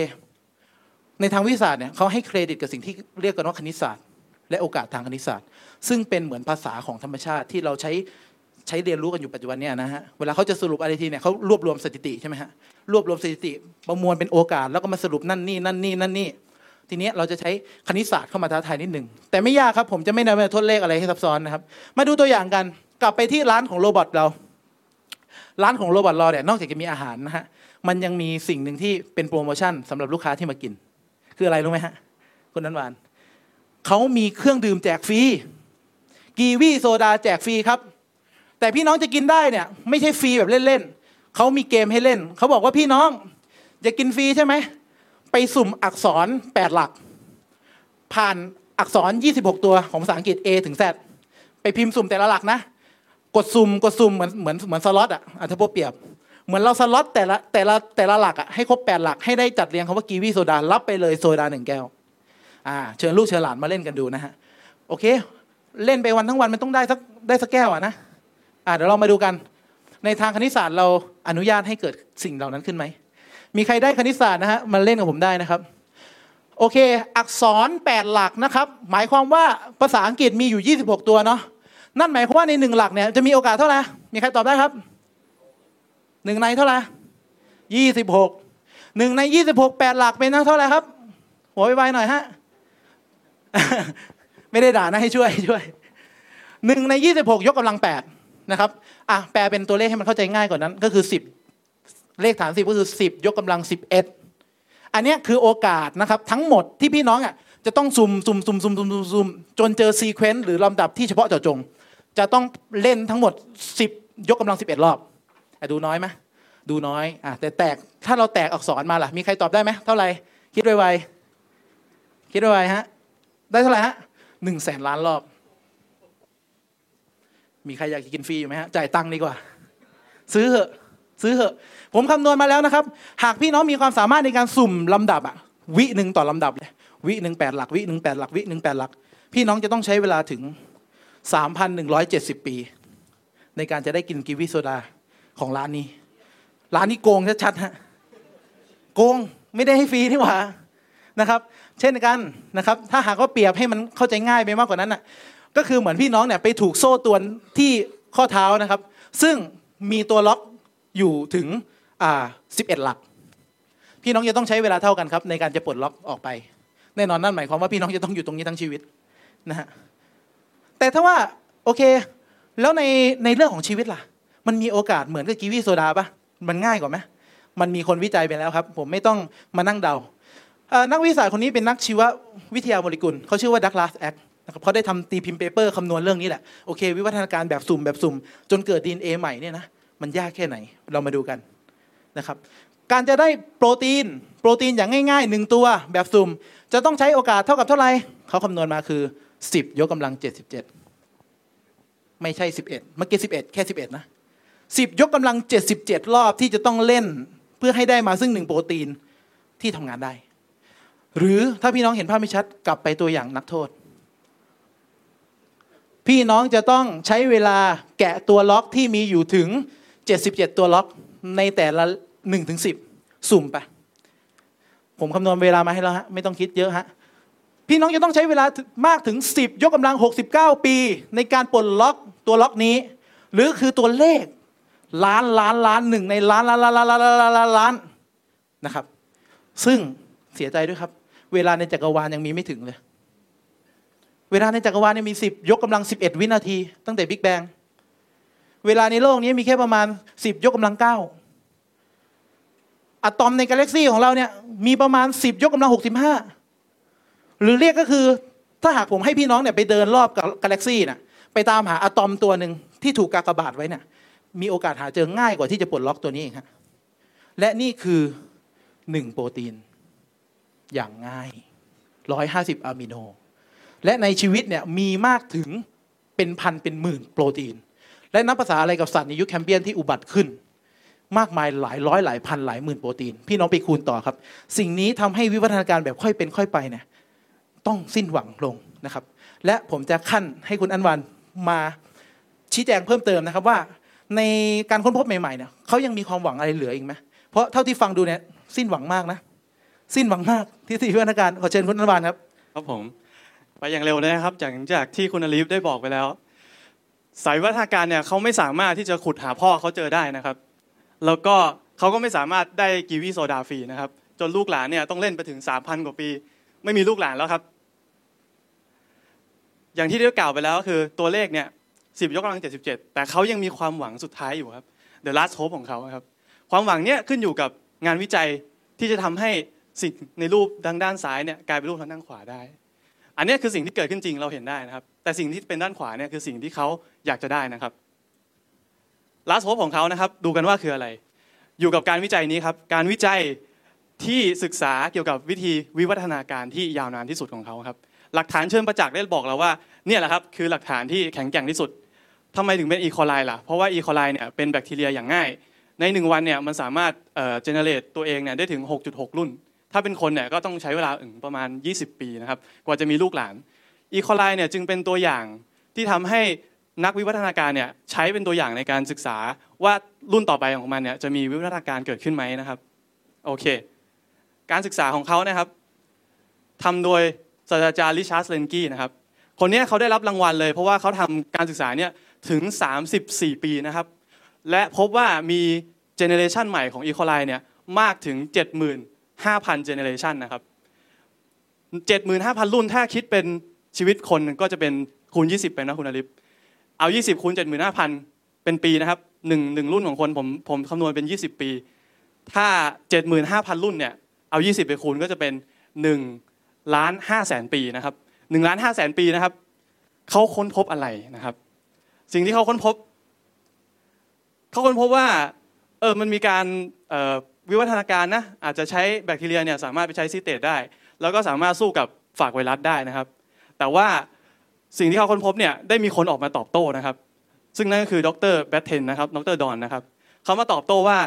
ในทางวิทยาศาสตร์เนี่ยเขาให้เครดิตกับสิ่งที่เรียกกันว่าคณิตศาสตร์ และโอกาสทางคณิตศาสตร์ ซึ่งเป็นเหมือนภาษาของธรรมชาติที่เราใช้ใช้เรียนรู้กันอยู่ปัจจุบันเนี่ยนะฮะเวลาเขาจะสรุปอะไรทีเนี่ยเขารวบรวมสถิติใช่ไหมฮะรวบรวมสถิติ ประมวลเป็นโอกาสแล้วก็มาสรุปนั่นนี่นั่นนี่นั่นนี่ทีนี้เราจะใช้คณิตศาสตร์เข้ามาท้าทายนิดหนึ่งแต่ไม่ยากครับผมจะไม่นำมาทดเลขอะไรให้ซับซ้อนนะครับ มาดูตัวอย่างกัน กลับไปที่ร้านของ robot เรา ร้านของ robot เราเนี่ยนอกจากจะมีอาหารนะฮะมันยังมีสิ่งหนึ่งที่เป็นโปรโมชั่นสำหรับลูกค้าที่มากิน คืออะไรรู้ไหมฮะคุณนันวานเขามีเครื่องดื่มแจกฟรีกีวีโซดาแจกฟรีครับ แต่พี่น้องจะกินได้เนี่ย ไม่ใช่ฟรีแบบเล่นๆเขามีเกมให้เล่นเขาบอกว่าพี่น้องจะกินฟรีใช่ไหมไปสุ่มอักษรแปดหลัก ผ่านอักษร 26 ตัวของภาษาอังกฤษ A ถึง Z ไปพิมพ์สุ่มแต่ละหลักนะ กดสุ่มกดสุ่มเหมือนเหมือนเหมือนสล็อตอะอะถ้าพวกเปรียบ เหมือนเราสล็อตแต่ละแต่ละแต่ละหลักอะให้ครบแปดหลักให้ได้จัดเรียงคำว่ากีวีโซดารับไปเลยโซดาหนึ่งแก้วอ่าเชิญลูกเชิญหลานมาเล่นกันดูนะฮะโอเค เล่นไปวันทั้งวันมันต้องได้สักได้สักแก้วอะนะอ่าเดี๋ยวเรามาดูกัน ในทางคณิตศาสตร์เราอนุญาตให้เกิดสิ่งเหล่านั้นขึ้นไหมมีใครได้คณิตศาสตร์นะฮะมาเล่นกับผมได้นะครับโอเค อักษร 8 หลักนะครับ หมายความว่าภาษาอังกฤษมีอยู่ 26 ตัวเนาะ นั่นหมายความว่าในหนึ่งหลักเนี่ยจะมีโอกาสเท่าไหร่ มีใครตอบได้ครับหนึ่งในเท่าไหร่ยี่สิบหกหนึ่งในยี่สิบหกแปดหลักเป็นเท่าไหร่ครับ หัวไวๆหน่อยฮะ ไม่ได้ด่านะให้ช่วยช่วยหนึ่งในยี่สิบหกยกกำลังแปดนะครับอะแปลเป็นตัวเลขให้มันเข้าใจง่ายกว่านั้น ก็คือสิบเลขฐานสิบก็คือสิบยกกำลังสิบเอ็ดอันนี้คือโอกาสนะครับทั้งหมดที่พี่น้องอะจะต้องสุ่มสุ่มสุ่มสุ่มสุ่มสุ่มจนเจอ sequence หรือลำดับที่เฉพาะเจาะจง จะต้องเล่นทั้งหมด 10 ยกกำลัง 11 รอบดูน้อยไหมดูน้อยอะแต่แตกถ้าเราแตกอักษรมาล่ะ มีใครตอบได้ไหมเท่าไหร่คิดไวๆคิดไวๆฮะได้เท่าไหร่ฮะหนึ่งแสนล้านรอบ มีใครอยากกินฟรีอยู่ไหมฮะจ่ายตังค์ดีกว่า ซื้อเหอะซื้อเหอะ ผมคำนวณมาแล้วนะครับ หากพี่น้องมีความสามารถในการสุ่มลำดับอะวิหนึ่งต่อลำดับเลยวิหนึ่งแปดหลักวิหนึ่งแปดหลักวิหนึ่งแปดหลัก พี่น้องจะต้องใช้เวลาถึง สามพันหนึ่งร้อยเจ็ดสิบปี ในการจะได้กินกีวีโซดาของร้านนี้ ร้านนี้โกงชัดๆฮะโกงไม่ได้ให้ฟรีที่หว่านะครับ เช่นกันนะครับ ถ้าหากว่าเปรียบให้มันเข้าใจง่ายไปมากกว่านั้นน่ะก็คือเหมือนพี่น้องเนี่ยไปถูกโซ่ตวนที่ข้อเท้านะครับ ซึ่งมีตัวล็อกอยู่ถึงอ่าสิบเอ็ดหลัก พี่น้องจะต้องใช้เวลาเท่ากันครับ ในการจะปลดล็อกออกไป แน่นอนนั่นหมายความว่าพี่น้องจะต้องอยู่ตรงนี้ทั้งชีวิตนะฮะ แต่ถ้าว่าโอเค แล้วในในเรื่องของชีวิตล่ะ มันมีโอกาสเหมือนกับกีวีโซดาปะมันง่ายกว่าไหมมันมีคนวิจัยไปแล้วครับ ผมไม่ต้องมานั่งเดานักวิทยาศาสตร์คนนี้เป็นนักชีววิทยาโมเลกุลเขาชื่อว่า Douglas Axe นะครับเขาได้ทำตีพิมพ์ paper คำนวณเรื่องนี้แหละโอเค วิวัฒนาการแบบสุ่มแบบสุ่ม จนเกิดดีเอใหม่เนี่ยนะมันยากแค่ไหนเรามาดูกันนะครับการจะได้โปรตีน โปรตีนอย่างง่ายๆหนึ่งตัวแบบสุ่ม จะต้องใช้โอกาสเท่ากับเท่าไหร่เขาคำนวณมาคือ 10ยกกำลัง77ไม่ใช่11เอ็ดเมื่อกี้11แค่11นะ10ยกกำลัง77รอบที่จะต้องเล่นเพื่อให้ได้มาซึ่งหนึ่งโปรตีนที่ทำงานได้ หรือถ้าพี่น้องเห็นภาพไม่ชัดกลับไปตัวอย่างนักโทษ พี่น้องจะต้องใช้เวลาแกะตัวล็อกที่มีอยู่ถึง 77 ตัวล็อกในแต่ละ1ถึง10 สุ่มไป ผมคำนวณเวลามาให้แล้วฮะ ไม่ต้องคิดเยอะฮะ พี่น้องจะต้องใช้เวลามากถึง 10 ยกกำลัง 69 ปี ในการปลดล็อกตัวล็อกนี้ หรือคือตัวเลขล้านล้านล้านหนึ่งในล้านล้านล้านล้านล้านล้านล้านล้านนะครับ ซึ่งเสียใจด้วยครับ เวลาในจักรวาลยังมีไม่ถึงเลย เวลาในจักรวาลเนี่ยมี 10 ยกกำลัง 11 วินาที ตั้งแต่บิ๊กแบงเวลาในโลกนี้มีแค่ประมาณ 10 ยกกำลัง 9อะตอมในกาแล็กซี่ของเราเนี่ยมีประมาณ 10 ยกกำลัง 65 หรือเรียกก็คือถ้าหากผมให้พี่น้องเนี่ยไปเดินรอบกาแล็กซี่น่ะไปตามหาอะตอมตัวหนึ่งที่ถูกกากบาทไว้เนี่ยมีโอกาสหาเจอง่ายกว่าที่จะปลดล็อกตัวนี้เองครับและนี่คือหนึ่งโปรตีน อย่างง่ายร้อยห้าสิบอะมิโน และในชีวิตเนี่ยมีมากถึงเป็นพันเป็นหมื่นโปรตีน และนับภาษาอะไรกับสัตว์ในยุคแคมเปียนที่อุบัติขึ้น มากมายหลายร้อยหลายพันหลายหมื่นโปรตีน พี่น้องไปคูณต่อครับ สิ่งนี้ทำให้วิวัฒนาการแบบค่อยเป็นค่อยไปเนี่ย ต้องสิ้นหวังลงนะครับ และผมจะขั้นให้คุณอันวันมาชี้แจงเพิ่มเติมนะครับว่าในการค้นพบใหม่ๆเนี่ยเขายังมีความหวังอะไรเหลืออีกไหมเพราะเท่าที่ฟังดูเนี่ยสิ้นหวังมากนะ สิ้นหวังมากที่ที่วิวัฒนาการขอเชิญคุณอันวันครับครับผมไปอย่างเร็วเลยนะครับจากจากที่คุณอลิฟได้บอกไปแล้ว สายวิวัฒนาการเนี่ยเขาไม่สามารถที่จะขุดหาพ่อเขาเจอได้นะครับ แล้วก็เขาก็ไม่สามารถได้กีวีโซดาฟรีนะครับ จนลูกหลานเนี่ยต้องเล่นไปถึงสามพันกว่าปี ไม่มีลูกหลานแล้วครับ อย่างที่ได้กล่าวไปแล้วคือตัวเลขเนี่ยสิบยกกำลังเจ็ดสิบเจ็ดแต่เขายังมีความหวังสุดท้ายอยู่ครับ The last hope ของเขาครับ ความหวังเนี่ยขึ้นอยู่กับงานวิจัยที่จะทำให้สิ่งในรูปดังด้านซ้ายเนี่ยกลายเป็นรูปทางด้านขวาได้ อันนี้คือสิ่งที่เกิดขึ้นจริงเราเห็นได้นะครับ แต่สิ่งที่เป็นด้านขวาเนี่ยคือสิ่งที่เขาอยากจะได้นะครับ last hope ของเขานะครับ ดูกันว่าคืออะไร อยู่กับการวิจัยนี้ครับ การวิจัย ที่ศึกษาเกี่ยวกับวิธีวิวัฒนาการที่ยาวนานที่สุดของเขาครับ หลักฐานเชิงประจักษ์ได้บอกเราว่าเนี่ยแหละครับคือหลักฐานที่แข็งแกร่งที่สุดทำไมถึงเป็นอีโคไลล่ะ เพราะว่าอีโคไลเนี่ยเป็นแบคทีเรียอย่างง่าย ในหนึ่งวันเนี่ยมันสามารถเอ่อเจเนเรตตัวเองเนี่ยได้ถึง 6.6 รุ่น ถ้าเป็นคนเนี่ยก็ต้องใช้เวลาอึงประมาณ 20 ปีนะครับกว่าจะมีลูกหลานอีโคไลเนี่ยจึงเป็นตัวอย่างที่ทำให้นักวิวัฒนาการเนี่ยใช้เป็นตัวอย่างในการศึกษาว่ารุ่นต่อไปของมันเนี่ยจะมีวิวัฒนาการเกิดขึ้นไหมนะครับโอเค การศึกษาของเขานะครับทำโดยศาสตราจารย์ Richard Lenski นะครับ คนนี้เขาได้รับรางวัลเลย เพราะว่าเขาทำการศึกษาเนี่ยถึง 34 ปีนะครับ และพบว่ามี generation ใหม่ของ E. coli เนี่ยมากถึง 75,000 generation นะครับ 75,000 รุ่นถ้าคิดเป็นชีวิตคนก็จะเป็นคูณ 20ไปนะคุณอลิฟเอา 20คูณ75,000 เป็นปีนะครับหนึ่งหนึ่งรุ่นของคนผมผมคำนวณเป็น 20 ปี ถ้า 75,000 รุ่นเนี่ย เอา 20 ไปคูณก็จะเป็น1ล้าน5แสนปีนะครับ1ล้าน5แสนปีนะครับเขาค้นพบอะไรนะครับ สิ่งที่เขาค้นพบเขาค้นพบว่าเออมันมีการวิวัฒนาการนะอาจจะใช้แบคทีเรียเนี่ยสามารถไปใช้ซีเตตได้ แล้วก็สามารถสู้กับฝากไวรัสได้นะครับ แต่ว่าสิ่งที่เขาค้นพบเนี่ยได้มีคนออกมาตอบโต้นะครับ ซึ่งนั่นก็คือดรแบทเทนนะครับดรดอนนะครับเขามาตอบโต้ว่า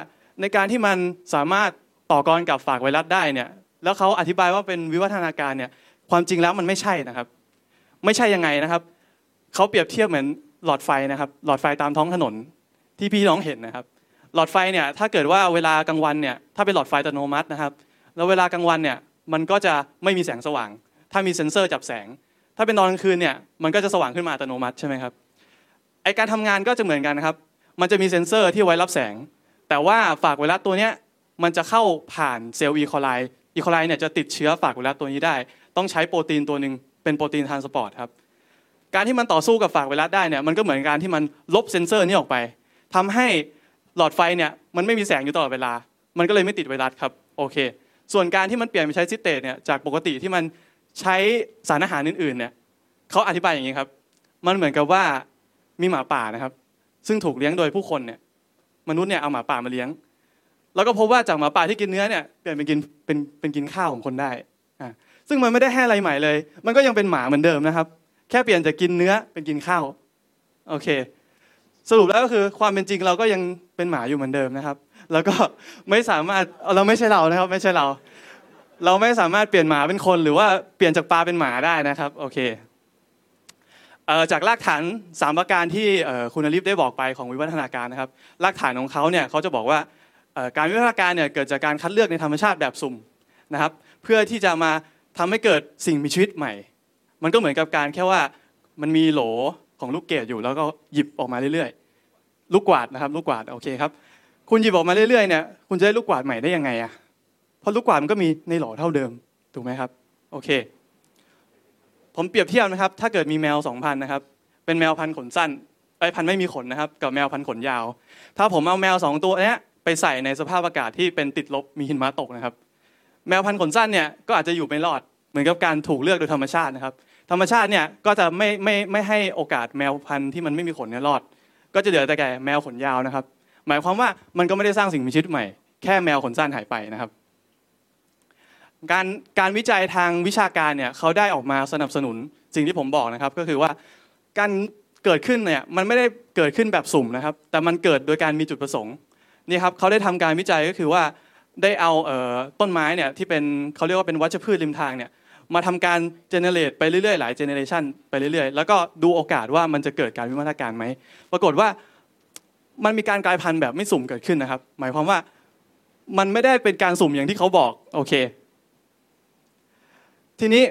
ในการที่มันสามารถ ต่อกรกับฝากไวรัสได้เนี่ยแล้วเขาอธิบายว่าเป็นวิวัฒนาการเนี่ยความจริงแล้วมันไม่ใช่นะครับ ไม่ใช่ยังไงนะครับเขาเปรียบเทียบเหมือนหลอดไฟนะครับ หลอดไฟตามท้องถนนที่พี่น้องเห็นนะครับ หลอดไฟเนี่ยถ้าเกิดว่าเวลากลางวันเนี่ยถ้าเป็นหลอดไฟอัตโนมัตินะครับ แล้วเวลากลางวันเนี่ยมันก็จะไม่มีแสงสว่าง ถ้ามีเซ็นเซอร์จับแสง ถ้าเป็นตอนกลางคืนเนี่ยมันก็จะสว่างขึ้นมาอัตโนมัติใช่ไหมครับไอการทำงานก็จะเหมือนกันครับ มันจะมีเซ็นเซอร์ที่ไว้รับแสง แต่ว่า phage ไวรัสตัวเนี้ย มันจะเข้าผ่านเซลล์ E. coli E. coli เนี่ยจะติดเชื้อ phage ไวรัสตัวนี้ได้ ต้องใช้โปรตีนตัวหนึ่งเป็นโปรตีน transport ครับการที่มันต่อสู้กับ phage ไวรัสได้เนี่ยมันก็เหมือนการที่มันลบเซนเซอร์นี้ออกไปทำให้หลอดไฟเนี่ยมันไม่มีแสงอยู่ตลอดเวลา มันก็เลยไม่ติดไวรัสครับโอเค ส่วนการที่มันเปลี่ยนไปใช้ citrate เนี่ยจากปกติที่มันใช้สารอาหารอื่นๆเนี่ยเขาอธิบายอย่างนี้ครับ มันเหมือนกับว่ามีหมาป่านะครับ ซึ่งถูกเลี้ยงโดยผู้คนเนี่ยมนุษย์เนี่ยเอาหมาป่ามาเลี้ยง แล้วก็พบว่าจากหมาป่าที่กินเนื้อเนี่ยเปลี่ยนเป็นกินเป็นเป็นกินข้าวของคนได้อ่าซึ่งมันไม่ได้ให้อะไรใหม่เลย มันก็ยังเป็นหมาเหมือนเดิมนะครับ แค่เปลี่ยนจากกินเนื้อเป็นกินข้าวโอเค สรุปแล้วก็คือความเป็นจริงเราก็ยังเป็นหมาอยู่เหมือนเดิมนะครับ แล้วก็ไม่สามารถเราไม่ใช่เรานะครับ ไม่ใช่เรา เราไม่สามารถเปลี่ยนหมาเป็นคน หรือว่าเปลี่ยนจากปลาเป็นหมาได้นะครับโอเคจากรากฐานสามประการที่คุณอลิฟได้บอกไปของวิวัฒนาการนะครับรากฐานของเขาเนี่ยเขาจะบอกว่า การวิวัฒนาการเนี่ยเกิดจากการคัดเลือกในธรรมชาติแบบสุ่มนะครับ เพื่อที่จะมาทำให้เกิดสิ่งมีชีวิตใหม่ มันก็เหมือนกับการแค่ว่ามันมีโหลของลูกเกดอยู่แล้วก็หยิบออกมาเรื่อยๆ ลูกกวาดนะครับ ลูกกวาดโอเคครับ คุณหยิบออกมาเรื่อยๆเนี่ยคุณจะได้ลูกกวาดใหม่ได้ยังไงอะเพราะลูกกวาดมันก็มีในโหลเท่าเดิมถูกไหมครับโอเค ผมเปรียบเทียบนะครับ ถ้าเกิดมีแมวสองพันนะครับ เป็นแมวพันขนสั้นไอพันไม่มีขนนะครับ กับแมวพันขนยาว ถ้าผมเอาแมวสองตัวเนี้ ไปใส่ในสภาพอากาศที่เป็นติดลบมีหินมาตกนะครับ แมวพันขนสั้นเนี่ยก็อาจจะอยู่ไม่รอดเหมือนกับการถูกเลือกโดยธรรมชาตินะครับ ธรรมชาติเนี่ยก็จะไม่ไม่ไม่ให้โอกาสแมวพันธุ์ที่มันไม่มีขนเนี่ยรอด ก็จะเหลือแต่แก่แมวขนยาวนะครับ หมายความว่ามันก็ไม่ได้สร้างสิ่งมีชีวิตใหม่ แค่แมวขนสั้นหายไปนะครับ การการวิจัยทางวิชาการเนี่ยเขาได้ออกมาสนับสนุนสิ่งที่ผมบอกนะครับ ก็คือว่าการเกิดขึ้นเนี่ยมันไม่ได้เกิดขึ้นแบบสุ่มนะครับ แต่มันเกิดโดยการมีจุดประสงค์ นี่ครับเขาได้ทำการวิจัยก็คือว่าได้เอาต้นไม้เนี่ยที่เป็นเขาเรียกว่าเป็นวัชพืชริมทางเนี่ยมาทำการเจเนเรตไปเรื่อยๆหลายเจเนเรชันไปเรื่อยๆ แล้วก็ดูโอกาสว่ามันจะเกิดการวิวัฒนาการไหมปรากฏว่ามันมีการกลายพันธุ์แบบไม่สุ่มเกิดขึ้นนะครับ หมายความว่ามันไม่ได้เป็นการสุ่มอย่างที่เขาบอกโอเค ทีนี้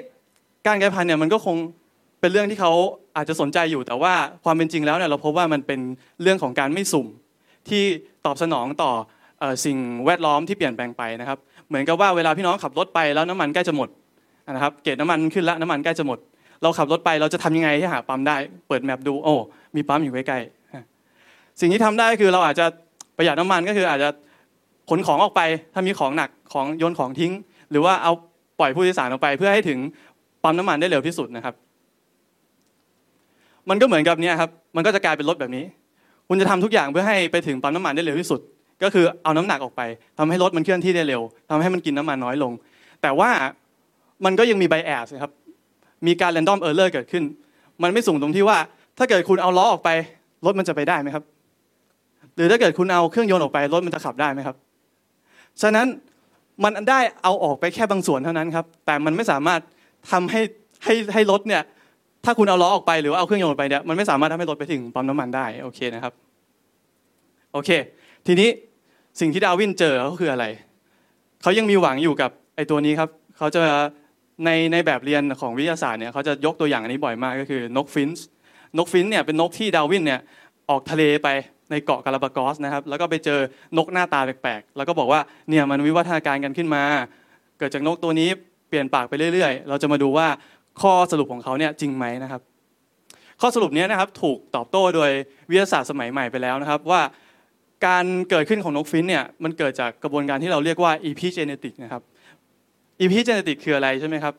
การกลายพันธุ์เนี่ยมันก็คงเป็นเรื่องที่เขาอาจจะสนใจอยู่แต่ว่าความเป็นจริงแล้วเนี่ยเราพบว่ามันเป็นเรื่องของการไม่สุ่มที่ ตอบสนองต่อสิ่งแวดล้อมที่เปลี่ยนแปลงไปนะครับ เหมือนกับว่าเวลาพี่น้องขับรถไปแล้วน้ำมันใกล้จะหมดนะครับ เกตน้ำมันขึ้นแล้วน้ำมันใกล้จะหมด เราขับรถไปเราจะทำยังไงที่หาปั๊มได้ เปิดแมปดูโอ้มีปั๊มอยู่ใกล้ๆสิ่งที่ทำได้คือเราอาจจะประหยัดน้ำมันก็คืออาจจะขนของออกไปถ้ามีของหนักของโยนของทิ้ง หรือว่าเอาปล่อยผู้โดยสารออกไป เพื่อให้ถึงปั๊มน้ำมันได้เร็วที่สุดนะครับ มันก็เหมือนกับนี้ครับ มันก็จะกลายเป็นรถแบบนี้ คุณจะทำทุกอย่างเพื่อให้ไปถึงปั๊มน้ำมันได้เร็วที่สุด ก็คือเอาน้ำหนักออกไปทำให้รถมันเคลื่อนที่ได้เร็วทำให้มันกินน้ำมันน้อยลง แต่ว่ามันก็ยังมีไบแอสครับมีการ random error เกิดขึ้น มันไม่สูงตรงที่ว่า ถ้าเกิดคุณเอาล้อออกไปรถมันจะไปได้ไหมครับ หรือถ้าเกิดคุณเอาเครื่องยนต์ออกไปรถมันจะขับได้ไหมครับ ฉะนั้นมันได้เอาออกไปแค่บางส่วนเท่านั้นครับ แต่มันไม่สามารถทำให้ให้ให้รถเนี่ย ถ้าคุณเอาล้อออกไปหรือว่าเอาเครื่องยนต์ออกไปเนี่ยมันไม่สามารถทำให้รถไปถึงปั๊มน้ำมันได้โอเคนะครับโอเค ทีนี้สิ่งที่ดาวินเจอก็คืออะไรเขายังมีหวังอยู่กับไอ้ตัวนี้ครับเขาจะในในแบบเรียนของวิทยาศาสตร์เนี่ยเขาจะยกตัวอย่างอันนี้บ่อยมากก็คือนก finch นก finch เนี่ยเป็นนกที่ดาวินเนี่ยออกทะเลไปในเกาะกาลาปากอสนะครับแล้วก็ไปเจอนกหน้าตาแปลกๆ แล้วก็บอกว่าเนี่ยมันวิวัฒนาการกันขึ้นมา เกิดจากนกตัวนี้เปลี่ยนปากไปเรื่อยๆ เราจะมาดูว่า ข้อสรุปของเขาเนี่ยจริงไหมนะครับ ข้อสรุปนี้นะครับถูกตอบโต้โดยวิทยาศาสตร์สมัยใหม่ไปแล้วนะครับ ว่าการเกิดขึ้นของนกฟินเนี่ยมันเกิดจากกระบวนการที่เราเรียกว่า epigenetic นะครับ epigenetic คืออะไรใช่ไหมครับ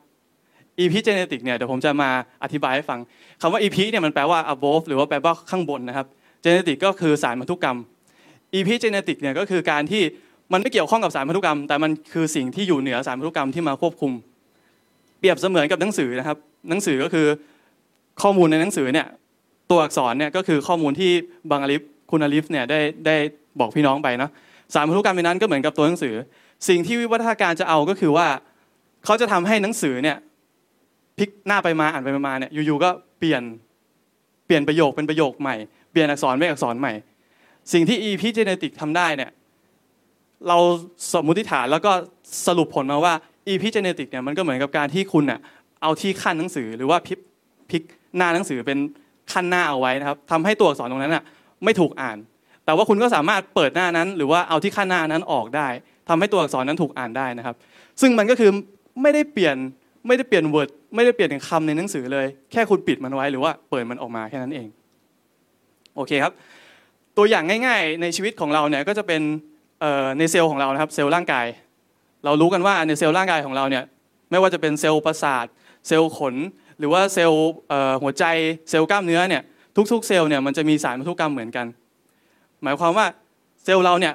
epigenetic เนี่ยเดี๋ยวผมจะมาอธิบายให้ฟังคำว่า epi เนี่ยมันแปลว่า above หรือว่าแปลว่าข้างบนนะครับ genetic ก็คือสารพันธุกรรม epigenetic เนี่ยก็คือการที่มันไม่เกี่ยวข้องกับสารพันธุกรรม แต่มันคือสิ่งที่อยู่เหนือสารพันธุกรรมที่มาควบคุม รียบเสมือนกับหนังสือนะครับ หนังสือก็คือข้อมูลในหนังสือเนี่ยตัวอักษรเนี่ยก็คือข้อมูลที่บางอลิฟคุณอลิฟเนี่ยได้ได้บอกพี่น้องไปเนาะสารพันธุกรรมในนั้นก็เหมือนกับตัวหนังสือ สิ่งที่วิวัฒนาการจะเอาก็คือว่าเขาจะทำให้หนังสือเนี่ยพลิกหน้าไปมาอ่านไปมาเนี่ยอยู่ๆก็เปลี่ยนเปลี่ยนประโยคเป็นประโยคใหม่เปลี่ยนอักษรเป็นอักษรใหม่ สิ่งที่ EP genetic ทำได้เนี่ยเราสมมุติฐานแล้วก็สรุปผลมาว่า EP genetic เนี่ยมันก็เหมือนกับการที่คุณเนี่ยเอาที่ขั้นหนังสือหรือว่าพลิกพิกหน้าหนังสือเป็นขั้นหน้าเอาไว้นะครับทำให้ตัวอักษรตรงนั้นน่ะไม่ถูกอ่าน แต่ว่าคุณก็สามารถเปิดหน้านั้น หรือว่าเอาที่ขั้นหน้านั้นออกได้ทำให้ตัวอักษรนั้นถูกอ่านได้นะครับ ซึ่งมันก็คือไม่ได้เปลี่ยนไม่ได้เปลี่ยน word ไม่ได้เปลี่ยนคำในหนังสือเลย แค่คุณปิดมันไว้หรือว่าเปิดมันออกมาแค่นั้นเองโอเคครับ ตัวอย่างง่าย ๆ ในชีวิตของเราเนี่ยก็จะเป็นในเซลล์ของเรานะครับ เซลล์ร่างกาย เรารู้กันว่าในเซลล์ร่างกายของเราเนี่ยไม่ว่าจะเป็นเซลล์ประสาท เซลล์ขน หรือว่าเซลล์หัวใจเซลล์กล้ามเนื้อเนี่ยทุกๆ เซลล์เนี่ยมันจะมีสารพันธุกรรมเหมือนกัน หมายความว่าเซลล์เราเนี่ย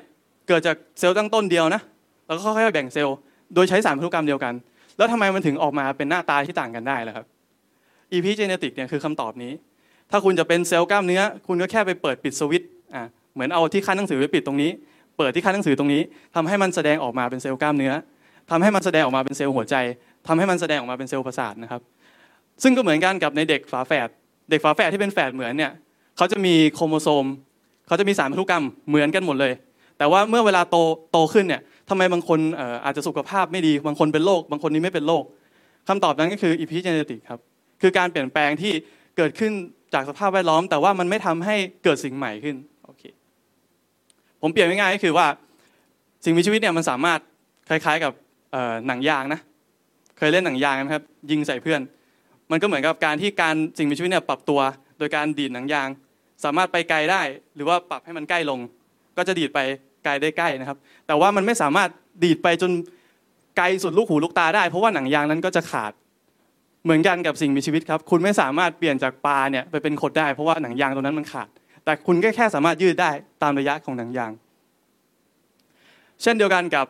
เกิดจากเซลล์ตั้งต้นเดียวนะแล้วก็ค่อยๆแบ่งเซลล์โดยใช้สารพันธุกรรมเดียวกัน แล้วทำไมมันถึงออกมาเป็นหน้าตาที่ต่างกันได้ล่ะครับ epigenetic เนี่ยคือคำตอบนี้ ถ้าคุณจะเป็นเซลล์กล้ามเนื้อ คุณก็แค่ไปเปิดปิดสวิตช์อะเหมือนเอาที่คั่นหนังสือไปปิดตรงนี้ เปิดที่คั่นหนังสือตรงนี้ทำให้มันแสดงออกมาเป็นเซลล์กล้ามเนื้อทำให้มันแสดงออกมาเป็นเซลล์หัวใจทำให้มันแสดงออกมาเป็นเซลล์ประสาทนะครับซึ่งก็เหมือนกันกับในเด็กฝาแฝดเด็กฝาแฝดที่เป็นแฝดเหมือนเนี่ยเขาจะมีโครโมโซมเขาจะมีสารพันธุกรรมเหมือนกันหมดเลย แต่ว่าเมื่อเวลาโตโตขึ้นเนี่ยทำไมบางคนอาจจะสุขภาพไม่ดีบางคนเป็นโรคบางคนนี้ไม่เป็นโรคคำตอบนั้นก็คือ epigenetic ครับคือการเปลี่ยนแปลงที่เกิดขึ้นจากสภาพแวดล้อม แต่ว่ามันไม่ทำให้เกิดสิ่งใหม่ขึ้น ผมเปลี่ยนง่ายๆก็คือว่าสิ่งมีชีวิตเนี่ยมันสามารถคล้ายๆกับหนังยางนะเคยเล่นหนังยางไหมครับยิงใส่เพื่อน มันก็เหมือนกับการที่การสิ่งมีชีวิตเนี่ยปรับตัว โดยการดีดหนังยาง สามารถไปไกลได้ หรือว่าปรับให้มันใกล้ลง ก็จะดีดไปไกลได้ใกล้นะครับ แต่ว่ามันไม่สามารถดีดไปจนไกลสุดลูกหูลูกตาได้ เพราะว่าหนังยางนั้นก็จะขาดเหมือนกันกับสิ่งมีชีวิตครับ คุณไม่สามารถเปลี่ยนจากปลาเนี่ยไปเป็นคนได้เพราะว่าหนังยางตรงนั้นมันขาด แต่คุณก็แค่สามารถยืดได้ตามระยะของหนังยาง เช่นเดียวกันกับ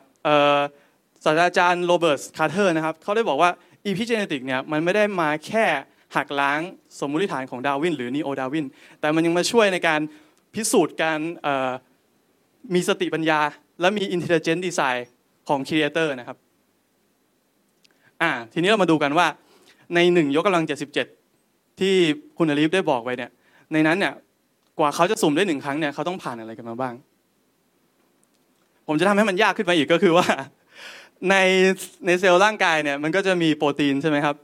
ศาสตราจารย์ Robert Carter นะครับเขาได้บอกว่า epigenetic เนี่ยมันไม่ได้มาแค่หักล้างสมมติฐานของดาวิน หรือนีโอดาวิน แต่มันยังมาช่วยในการพิสูจน์การมีสติปัญญา และมี intelligent design ของ creator นะครับอ่าทีนี้เรามาดูกันว่าในหนึ่งยกกำลัง 77 ที่คุณอลิฟได้บอกไว้เนี่ยในนั้นเนี่ย กว่าเขาจะสุ่มได้หนึ่งครั้งเนี่ยเขาต้องผ่านอะไรกันมาบ้าง ผมจะทำให้มันยากขึ้นไปอีกก็คือว่า ในในเซลล์ร่างกายเนี่ยมันก็จะมีโปรตีนใช่ไหมครับ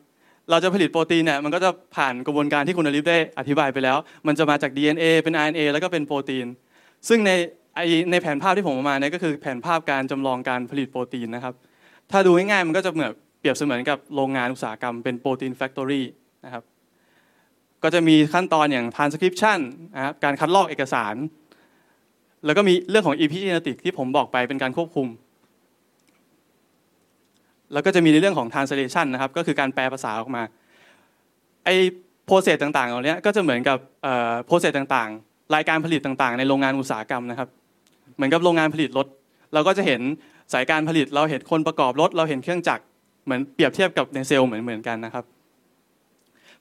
เราจะผลิตโปรตีนเนี่ยมันก็จะผ่านกระบวนการที่คุณอลิฟได้อธิบายไปแล้ว มันจะมาจาก DNA เป็น RNA แล้วก็เป็นโปรตีน ซึ่งในในแผนภาพที่ผมมาเนี่ยก็คือแผนภาพการจำลองการผลิตโปรตีนนะครับ ถ้าดูง่ายๆมันก็จะเหมือนเปรียบเสมือนกับโรงงานอุตสาหกรรมเป็นโปรตีนแฟคทอรี่นะครับ ก็จะมีขั้นตอนอย่าง transcription นะครับการคัดลอกเอกสาร แล้วก็มีเรื่องของ epigenetic ที่ผมบอกไปเป็นการควบคุม แล้วก็จะมีในเรื่องของ translation นะครับ ก็คือการแปลภาษาออกมาไอ้ process ต่างๆเหล่านี้ก็จะเหมือนกับ process ต่างๆ รายการผลิตต่างๆ ในโรงงานอุตสาหกรรมนะครับ เหมือนกับโรงงานผลิตรถ เราก็จะเห็นสายการผลิตเราเห็นคนประกอบรถ เราเห็นเครื่องจักรเหมือนเปรียบเทียบกับในเซลล์เหมือนเหมือนกันนะครับ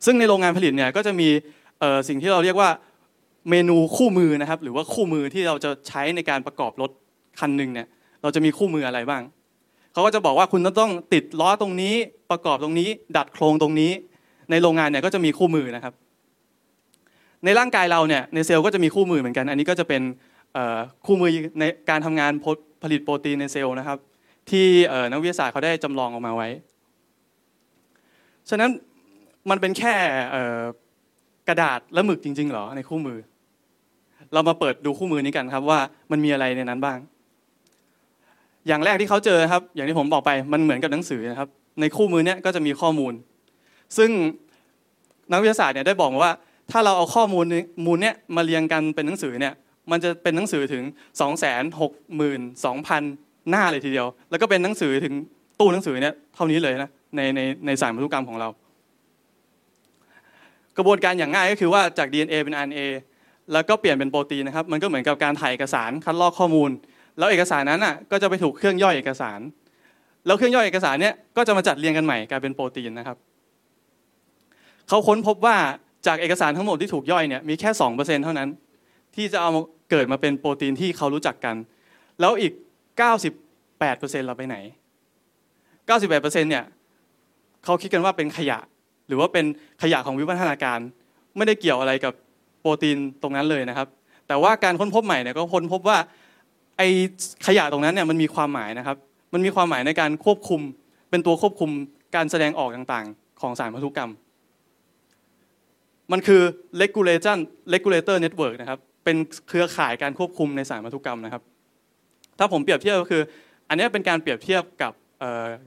ซึ่งในโรงงานผลิตเนี่ยก็จะมีสิ่งที่เราเรียกว่าเมนูคู่มือนะครับ หรือว่าคู่มือที่เราจะใช้ในการประกอบรถคันหนึ่งเนี่ยเราจะมีคู่มืออะไรบ้างเขาก็จะบอกว่าคุณต้องติดล้อตรงนี้ ประกอบตรงนี้ ดัดโครงตรงนี้ ในโรงงานเนี่ยก็จะมีคู่มือนะครับ ในร่างกายเราเนี่ยในเซลล์ก็จะมีคู่มือเหมือนกัน อันนี้ก็จะเป็นคู่มือในการทำงานผลิตโปรตีนในเซลล์นะครับ ที่นักวิทยาศาสตร์เขาได้จำลองออกมาไว้ ฉะนั้น มันเป็นแค่กระดาษและหมึกจริง ๆ หรอในคู่มือ เรามาเปิดดูคู่มือนี้กันครับว่ามันมีอะไรในนั้นบ้าง อย่างแรกที่เขาเจอครับ อย่างที่ผมบอกไปมันเหมือนกับหนังสือนะครับ ในคู่มือเนี้ยก็จะมีข้อมูล ซึ่งนักวิทยาศาสตร์เนี่ยได้บอกมาว่า ถ้าเราเอาข้อมูลมูลเนี้ยมาเรียงกันเป็นหนังสือเนี่ยมันจะเป็นหนังสือถึง 2 6 2 0 0 0 หน้าเลยทีเดียว แล้วก็เป็นหนังสือถึงตู้หนังสือเนี่ยเท่านี้เลยนะในในในสายพันธุกรรมของเรา กระบวนการอย่างง่ายก็คือว่าจาก DNA เป็น RNA แล้วก็เปลี่ยนเป็นโปรตีนนะครับ มันก็เหมือนกับการถ่ายเอกสารคัดลอกข้อมูล แล้วเอกสารนั้นอะก็จะไปถูกเครื่องย่อยเอกสาร แล้วเครื่องย่อยเอกสารเนี้ยก็จะมาจัดเรียงกันใหม่กลายเป็นโปรตีนนะครับเขาค้นพบว่าจากเอกสารทั้งหมดที่ถูกย่อยเนี่ยมีแค่2%เท่านั้น ที่จะเอาเกิดมาเป็นโปรตีนที่เขารู้จักกัน แล้วอีก 98%เราไปไหน 98%เนี่ยเขาคิดกันว่าเป็นขยะ หรือว่าเป็นขยะของวิวัฒนาการ ไม่ได้เกี่ยวอะไรกับโปรตีนตรงนั้นเลยนะครับ แต่ว่าการค้นพบใหม่เนี่ยก็ค้นพบว่าไอขยะตรงนั้นเนี่ยมันมีความหมายนะครับ มันมีความหมายในการควบคุม เป็นตัวควบคุมการแสดงออกต่างๆ ของสารพันธุกรรม มันคือ regulation regulator network นะครับ เป็นเครือข่ายการควบคุมในสารพันธุกรรมนะครับ ถ้าผมเปรียบเทียบก็คือ อันนี้เป็นการเปรียบเทียบกับ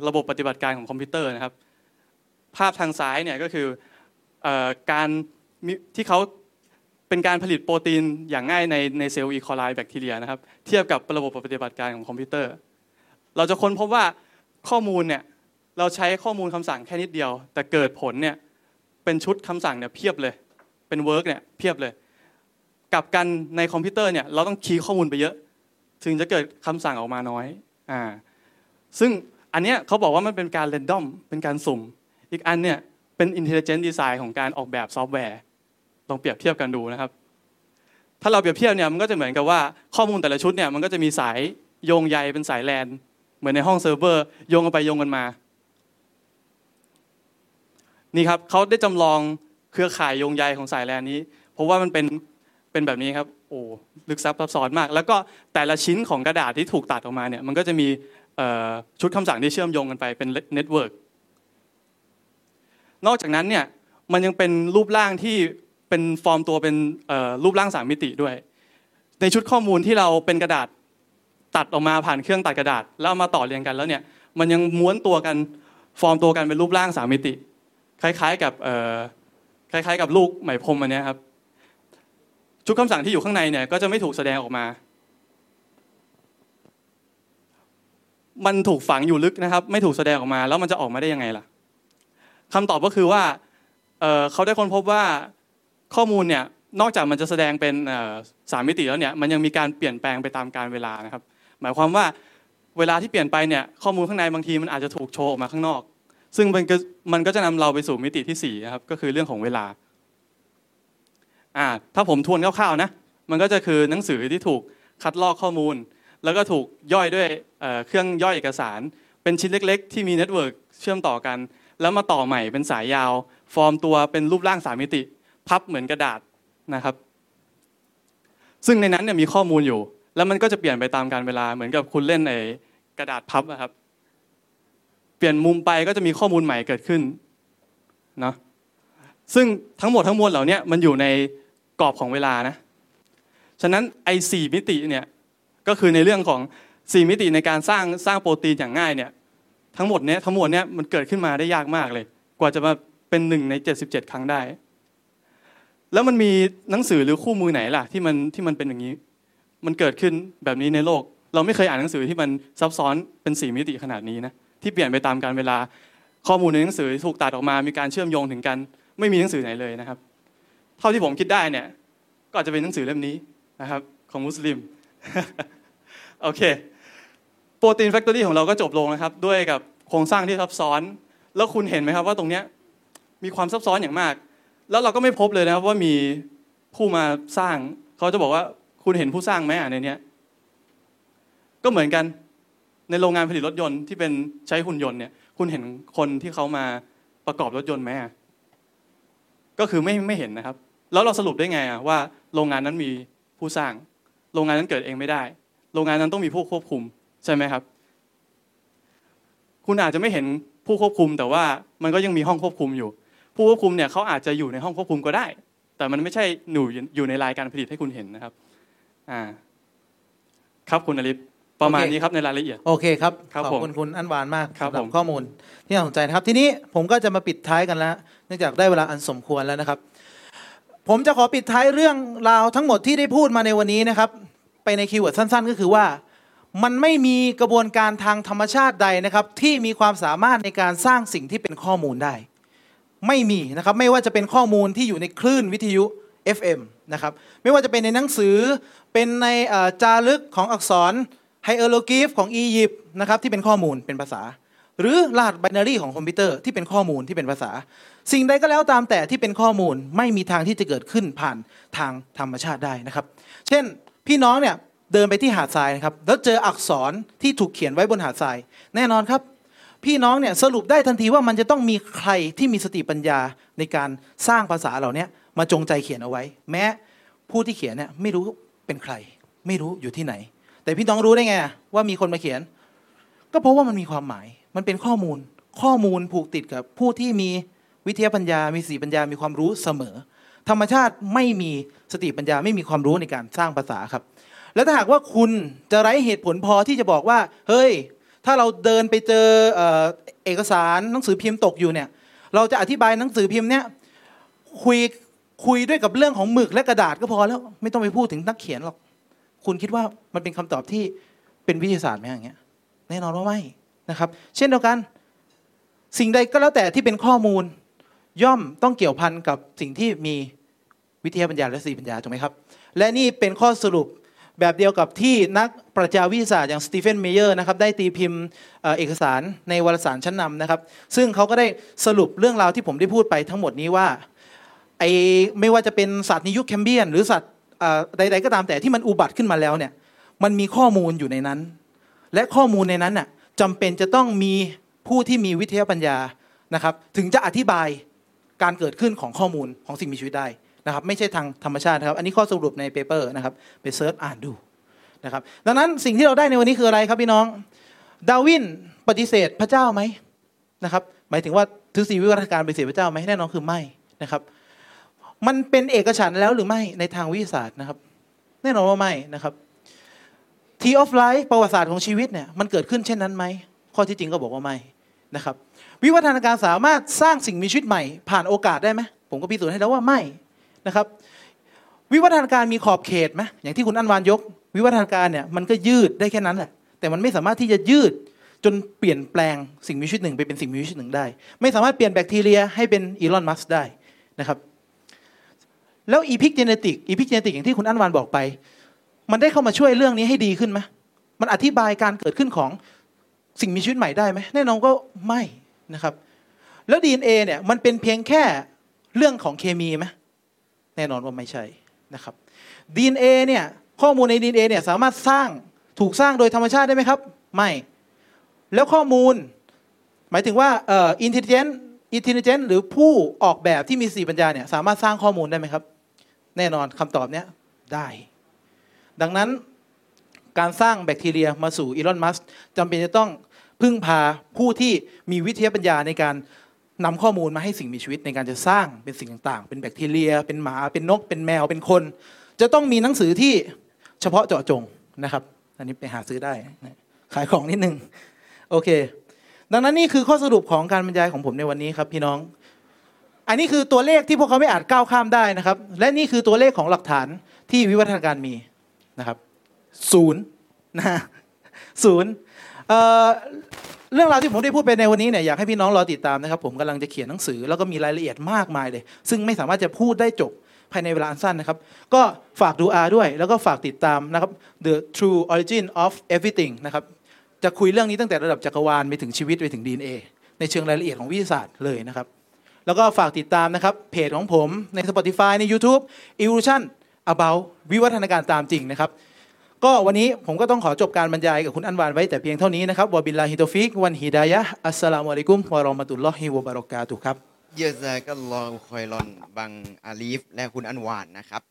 ระบบปฏิบัติการของคอมพิวเตอร์นะครับ ภาพทางซ้ายเนี่ยก็คือการที่เขาเป็นการผลิตโปรตีนอย่างง่ายในในเซลล์ E. coli แบคทีเรียนะครับ เทียบกับระบบปฏิบัติการของคอมพิวเตอร์ เราจะค้นพบว่าข้อมูลเนี่ยเราใช้ข้อมูลคำสั่งแค่นิดเดียว แต่เกิดผลเนี่ยเป็นชุดคำสั่งเนี่ยเพียบเลย เป็น work เนี่ยเพียบเลยกับกันในคอมพิวเตอร์เนี่ยเราต้องคีย์ข้อมูลไปเยอะ ถึงจะเกิดคำสั่งออกมาน้อยอ่าซึ่งอันเนี้ยเขาบอกว่ามันเป็นการ random เป็นการสุ่ม อีกอันเนี่ยเป็น intelligent design ของการออกแบบซอฟต์แวร์ลองเปรียบเทียบกันดูนะครับ ถ้าเราเปรียบเทียบเนี่ยมันก็จะเหมือนกับว่าข้อมูลแต่ละชุดเนี่ยมันก็จะมีสายโยงใยเป็นสายแลนเหมือนในห้องเซิร์ฟเวอร์โยงกันไปโยงกันมา นี่ครับเขาได้จำลองเครือข่ายโยงใยของสายแลนนี้ เพราะว่ามันเป็นเป็นแบบนี้ครับโอ้ลึกซับซับซ้อนมาก แล้วก็แต่ละชิ้นของกระดาษที่ถูกตัดออกมาเนี่ยมันก็จะมีชุดคำสั่งที่เชื่อมโยงกันไปเป็น network นอกจากนั้นเนี่ยมันยังเป็นรูปร่างที่เป็นฟอร์มตัวเป็นรูปร่างสามมิติด้วย ในชุดข้อมูลที่เราเป็นกระดาษตัดออกมาผ่านเครื่องตัดกระดาษ แล้วมาต่อเรียงกันแล้วเนี่ยมันยังม้วนตัวกันฟอร์มตัวกันเป็นรูปร่างสามมิติ คล้ายๆกับคล้ายๆ กับลูกไหมพรมอันนี้ครับชุดคำสั่งที่อยู่ข้างในเนี่ยก็จะไม่ถูกแสดงออกมา มันถูกฝังอยู่ลึกนะครับ ไม่ถูกแสดงออกมา แล้วมันจะออกมาได้ยังไงล่ะ คำตอบก็คือว่าเขาได้ค้นพบว่าข้อมูลเนี่ยนอกจากมันจะแสดงเป็นสามมิติแล้วเนี่ยมันยังมีการเปลี่ยนแปลงไปตามกาลเวลานะครับ หมายความว่าเวลาที่เปลี่ยนไปเนี่ยข้อมูลข้างในบางทีมันอาจจะถูกโชว์ออกมาข้างนอก ซึ่งมันก็มันก็จะนำเราไปสู่มิติที่4นะครับก็คือเรื่องของเวลาอ่าถ้าผมทวนคร่าวๆนะมันก็จะคือหนังสือที่ถูกคัดลอกข้อมูล แล้วก็ถูกย่อยด้วยเครื่องย่อยเอกสาร เป็นชิ้นเล็ก ๆ ที่มี network เชื่อมต่อกัน แล้วมาต่อใหม่เป็นสายยาว ฟอร์มตัวเป็นรูปร่างสามมิติ พับเหมือนกระดาษนะครับ ซึ่งในนั้นเนี่ยมีข้อมูลอยู่ แล้วมันก็จะเปลี่ยนไปตามกาลเวลาเหมือนกับคุณเล่นไอ้กระดาษพับนะครับ เปลี่ยนมุมไปก็จะมีข้อมูลใหม่เกิดขึ้นเนาะซึ่งทั้งหมดทั้งมวลเหล่านี้มันอยู่ในกรอบของเวลานะ ฉะนั้นไอ้สี่มิติเนี่ยก็คือในเรื่องของสี่มิติในการสร้างสร้างโปรตีนอย่างง่ายเนี่ย ทั้งหมดเนี้ยทั้งหมดเนี้ยมันเกิดขึ้นมาได้ยากมากเลย กว่าจะมาเป็นหนึ่งใน 77 ครั้งได้ แล้วมันมีหนังสือหรือคู่มือไหนล่ะที่มันที่มันเป็นอย่างนี้ มันเกิดขึ้นแบบนี้ในโลก เราไม่เคยอ่านหนังสือที่มันซับซ้อนเป็นสี่มิติขนาดนี้นะที่เปลี่ยนไปตามการเวลาข้อมูลในหนังสือถูกตัดออกมา มีการเชื่อมโยงถึงกัน ไม่มีหนังสือไหนเลยนะครับ เท่าที่ผมคิดได้เนี่ย ก็อาจจะเป็นหนังสือเล่มนี้นะครับ ของมุสลิมโอเค โปรตีนแฟคทอรี่ของเราก็จบลงนะครับ ด้วยกับโครงสร้างที่ซับซ้อน แล้วคุณเห็นไหมครับว่าตรงนี้มีความซับซ้อนอย่างมาก แล้วเราก็ไม่พบเลยนะครับว่ามีผู้มาสร้าง เขาจะบอกว่าคุณเห็นผู้สร้างไหมอะในเนี้ยก็เหมือนกันในโรงงานผลิตรถยนต์ที่เป็นใช้หุ่นยนต์เนี่ย คุณเห็นคนที่เขามาประกอบรถยนต์ไหมก็คือไม่ไม่เห็นนะครับ แล้วเราสรุปได้ไงอะว่าโรงงานนั้นมีผู้สร้าง โรงงานนั้นเกิดเองไม่ได้ โรงงานนั้นต้องมีผู้ควบคุม ช่ไหมครับ คุณอาจจะไม่เห็นผู้ควบคุมแต่ว่ามันก็ยังมีห้องควบคุมอยู่ ผู้ควบคุมเนี่ยเขาอาจจะอยู่ในห้องควบคุมก็ได้ แต่มันไม่ใช่หนูอยู่ในรายการผลิตให้คุณเห็นนะครับอ่าครับคุณอลิศประมาณโอเคนี้ครับในรายละเอียดโอเคครับครับขอบผมคุณคุณอันหวานมากครับสำหรัผมข้อมูลที่น่าสนใจนะครับ ทีนี้ผมก็จะมาปิดท้ายกันแล้วเนื่องจากได้เวลาอันสมควรแล้วนะครับ ผมจะขอปิดท้ายเรื่องราวทั้งหมดที่ได้พูดมาในวันนี้นะครับ ไปในคีย์เวิร์ดสั้น ๆ ก็คือว่า มันไม่มีกระบวนการทางธรรมชาติใดนะครับ ที่มีความสามารถในการสร้างสิ่งที่เป็นข้อมูลได้ ไม่มีนะครับไม่ว่าจะเป็นข้อมูลที่อยู่ในคลื่นวิทยุ FM นะครับไม่ว่าจะเป็นในหนังสือเป็นในจารึกของอักษรไฮเออโรกลิฟของอียิปต์นะครับที่เป็นข้อมูลเป็นภาษา หรือรหัส binary ของคอมพิวเตอร์ที่เป็นข้อมูลที่เป็นภาษา สิ่งใดก็แล้วตามแต่ที่เป็นข้อมูลไม่มีทางที่จะเกิดขึ้นผ่านทางธรรมชาติได้นะครับ เช่นพี่น้องเนี่ย เดินไปที่หาดทรายนะครับแล้วเจออักษรที่ถูกเขียนไว้บนหาดทราย แน่นอนครับ พี่น้องเนี่ยสรุปได้ทันทีว่ามันจะต้องมีใครที่มีสติปัญญาในการสร้างภาษาเหล่านี้มาจงใจเขียนเอาไว้ แม้ผู้ที่เขียนเนี่ยไม่รู้เป็นใคร ไม่รู้อยู่ที่ไหน แต่พี่น้องรู้ได้ไงว่ามีคนมาเขียน ก็เพราะว่ามันมีความหมายมันเป็นข้อมูลข้อมูลผูกติดกับผู้ที่มีวิทยาปัญญา มีสติปัญญา มีความรู้เสมอ ธรรมชาติไม่มีสติปัญญาไม่มีความรู้ในการสร้างภาษาครับ แล้วถ้าหากว่าคุณจะไร้เหตุผลพอที่จะบอกว่า เฮ้ย ถ้าเราเดินไปเจอเอกสารหนังสือพิมพ์ตกอยู่เนี่ย เราจะอธิบายหนังสือพิมพ์เนี่ยคุยคุยด้วยกับเรื่องของหมึกและกระดาษก็พอแล้ว ไม่ต้องไปพูดถึงนักเขียนหรอก คุณคิดว่ามันเป็นคำตอบที่เป็นวิทยาศาสตร์ไหมอย่างเงี้ยแน่นอนว่าไม่นะครับ เช่นเดียวกัน สิ่งใดก็แล้วแต่ที่เป็นข้อมูล ย่อมต้องเกี่ยวพันกับสิ่งที่มีวิทยาปัญญาและสติปัญญาถูกไหมครับ และนี่เป็นข้อสรุป แบบเดียวกับที่นักปรัชญาวิทยาศาสตร์อย่างสตีเฟนเมเยอร์นะครับได้ตีพิมพ์เอกสารในวารสารชั้นนำนะครับ ซึ่งเขาก็ได้สรุปเรื่องราวที่ผมได้พูดไปทั้งหมดนี้ว่าไอไม่ว่าจะเป็นสัตว์ในยุคแคมเบรียน หรือสัตว์ใด ๆ ก็ตามแต่ที่มันอุบัติขึ้นมาแล้วเนี่ยมันมีข้อมูลอยู่ในนั้น และข้อมูลในนั้นน่ะจำเป็นจะต้องมีผู้ที่มีวิทยปัญญานะครับ ถึงจะอธิบายการเกิดขึ้นของข้อมูลของสิ่งมีชีวิตได้ นะครับไม่ใช่ทางธรรมชาตินะครับ อันนี้ข้อสรุปใน paper นะครับไป search อ่านดูนะครับดังนั้นสิ่งที่เราได้ในวันนี้คืออะไรครับพี่น้องดาร์วินปฏิเสธพระเจ้าไหมนะครับหมายถึงว่าทฤษฎีวิวัฒนาการปฏิเสธพระเจ้าไหมแน่นอนคือไม่นะครับ มันเป็นเอกฉันท์แล้วหรือไม่ในทางวิทยาศาสตร์นะครับ แน่นอนว่าไม่นะครับ tree of life ประวัติศาสตร์ของชีวิตเนี่ยมันเกิดขึ้นเช่นนั้นไหมข้อเท็จจริงก็บอกว่าไม่นะครับ วิวัฒนาการสามารถสร้างสิ่งมีชีวิตใหม่ ผ่านโอกาสได้ไหมผมก็พิสูจน์ให้แล้วว่าไม่ นะครับ วิวัฒนาการมีขอบเขตไหมอย่างที่คุณอันวานยก วิวัฒนาการเนี่ยมันก็ยืดได้แค่นั้นแหละแต่มันไม่สามารถที่จะยืดจนเปลี่ยนแปลงสิ่งมีชีวิตหนึ่งไปเป็นสิ่งมีชีวิตหนึ่งได้ ไม่สามารถเปลี่ยนแบคทีเรียให้เป็นอีลอนมัสก์ได้นะครับแล้ว epigenetic epigenetic อย่างที่คุณอันวานบอกไป มันได้เข้ามาช่วยเรื่องนี้ให้ดีขึ้นไหมมันอธิบายการเกิดขึ้นของสิ่งมีชีวิตใหม่ได้ไหมแน่นอนก็ไม่นะครับ แล้ว DNA เนี่ยมันเป็นเพียงแค่เรื่องของเคมีไหม แน่นอนว่าไม่ใช่นะครับ DNA เนี่ยข้อมูลใน DNA เนี่ยสามารถสร้างถูกสร้างโดยธรรมชาติได้ไหมครับ ไม่ แล้วข้อมูล หมายถึงว่าเอ่อ intelligent intelligent หรือผู้ออกแบบที่มีสติปัญญาเนี่ยสามารถสร้างข้อมูลได้ไหมครับ แน่นอนคำตอบเนี้ยได้ ดังนั้นการสร้างแบคทีเรียมาสู่อีลอนมัสจำเป็นจะต้องพึ่งพาผู้ที่มีวิทยาปัญญาในการ นำข้อมูลมาให้สิ่งมีชีวิตในการจะสร้างเป็นสิ่งต่างๆ เป็นแบคทีเรีย เป็นหมา เป็นนก เป็นแมว เป็นคน จะต้องมีหนังสือที่เฉพาะเจาะจงนะครับ อันนี้ไปหาซื้อได้ ขายของนิดนึง โอเค ดังนั้นนี่คือข้อสรุปของการบรรยายของผมในวันนี้ครับพี่น้อง อันนี้คือตัวเลขที่พวกเขาไม่อาจก้าวข้ามได้นะครับ และนี่คือตัวเลขของหลักฐานที่วิวัฒนาการมีนะครับศูนย์นะศูนย์ เรื่องราวที่ผมได้พูดไปในวันนี้เนี่ยอยากให้พี่น้องรอติดตามนะครับ ผมกำลังจะเขียนหนังสือแล้วก็มีรายละเอียดมากมายเลย ซึ่งไม่สามารถจะพูดได้จบภายในเวลาอันสั้นนะครับ ก็ฝากดูอาด้วย แล้วก็ฝากติดตามนะครับ The True Origin of Everything นะครับจะคุยเรื่องนี้ตั้งแต่ระดับจักรวาลไปถึงชีวิตไปถึง DNA ในเชิงรายละเอียดของวิทยาศาสตร์เลยนะครับ แล้วก็ฝากติดตามนะครับเพจของผมใน Spotify ใน YouTube Evolution about วิวัฒนาการตามจริงนะครับ ก็วันนี้ผมก็ต้องขอจบการบรรยายกับคุณอันวานไว้แต่เพียงเท่านี้นะครับوبالله التوفيق والهداية السلام عليكم ورحمة الله وبركاتهครับجزاك الله خيراบังอาลีฟและคุณอันวานนะครับ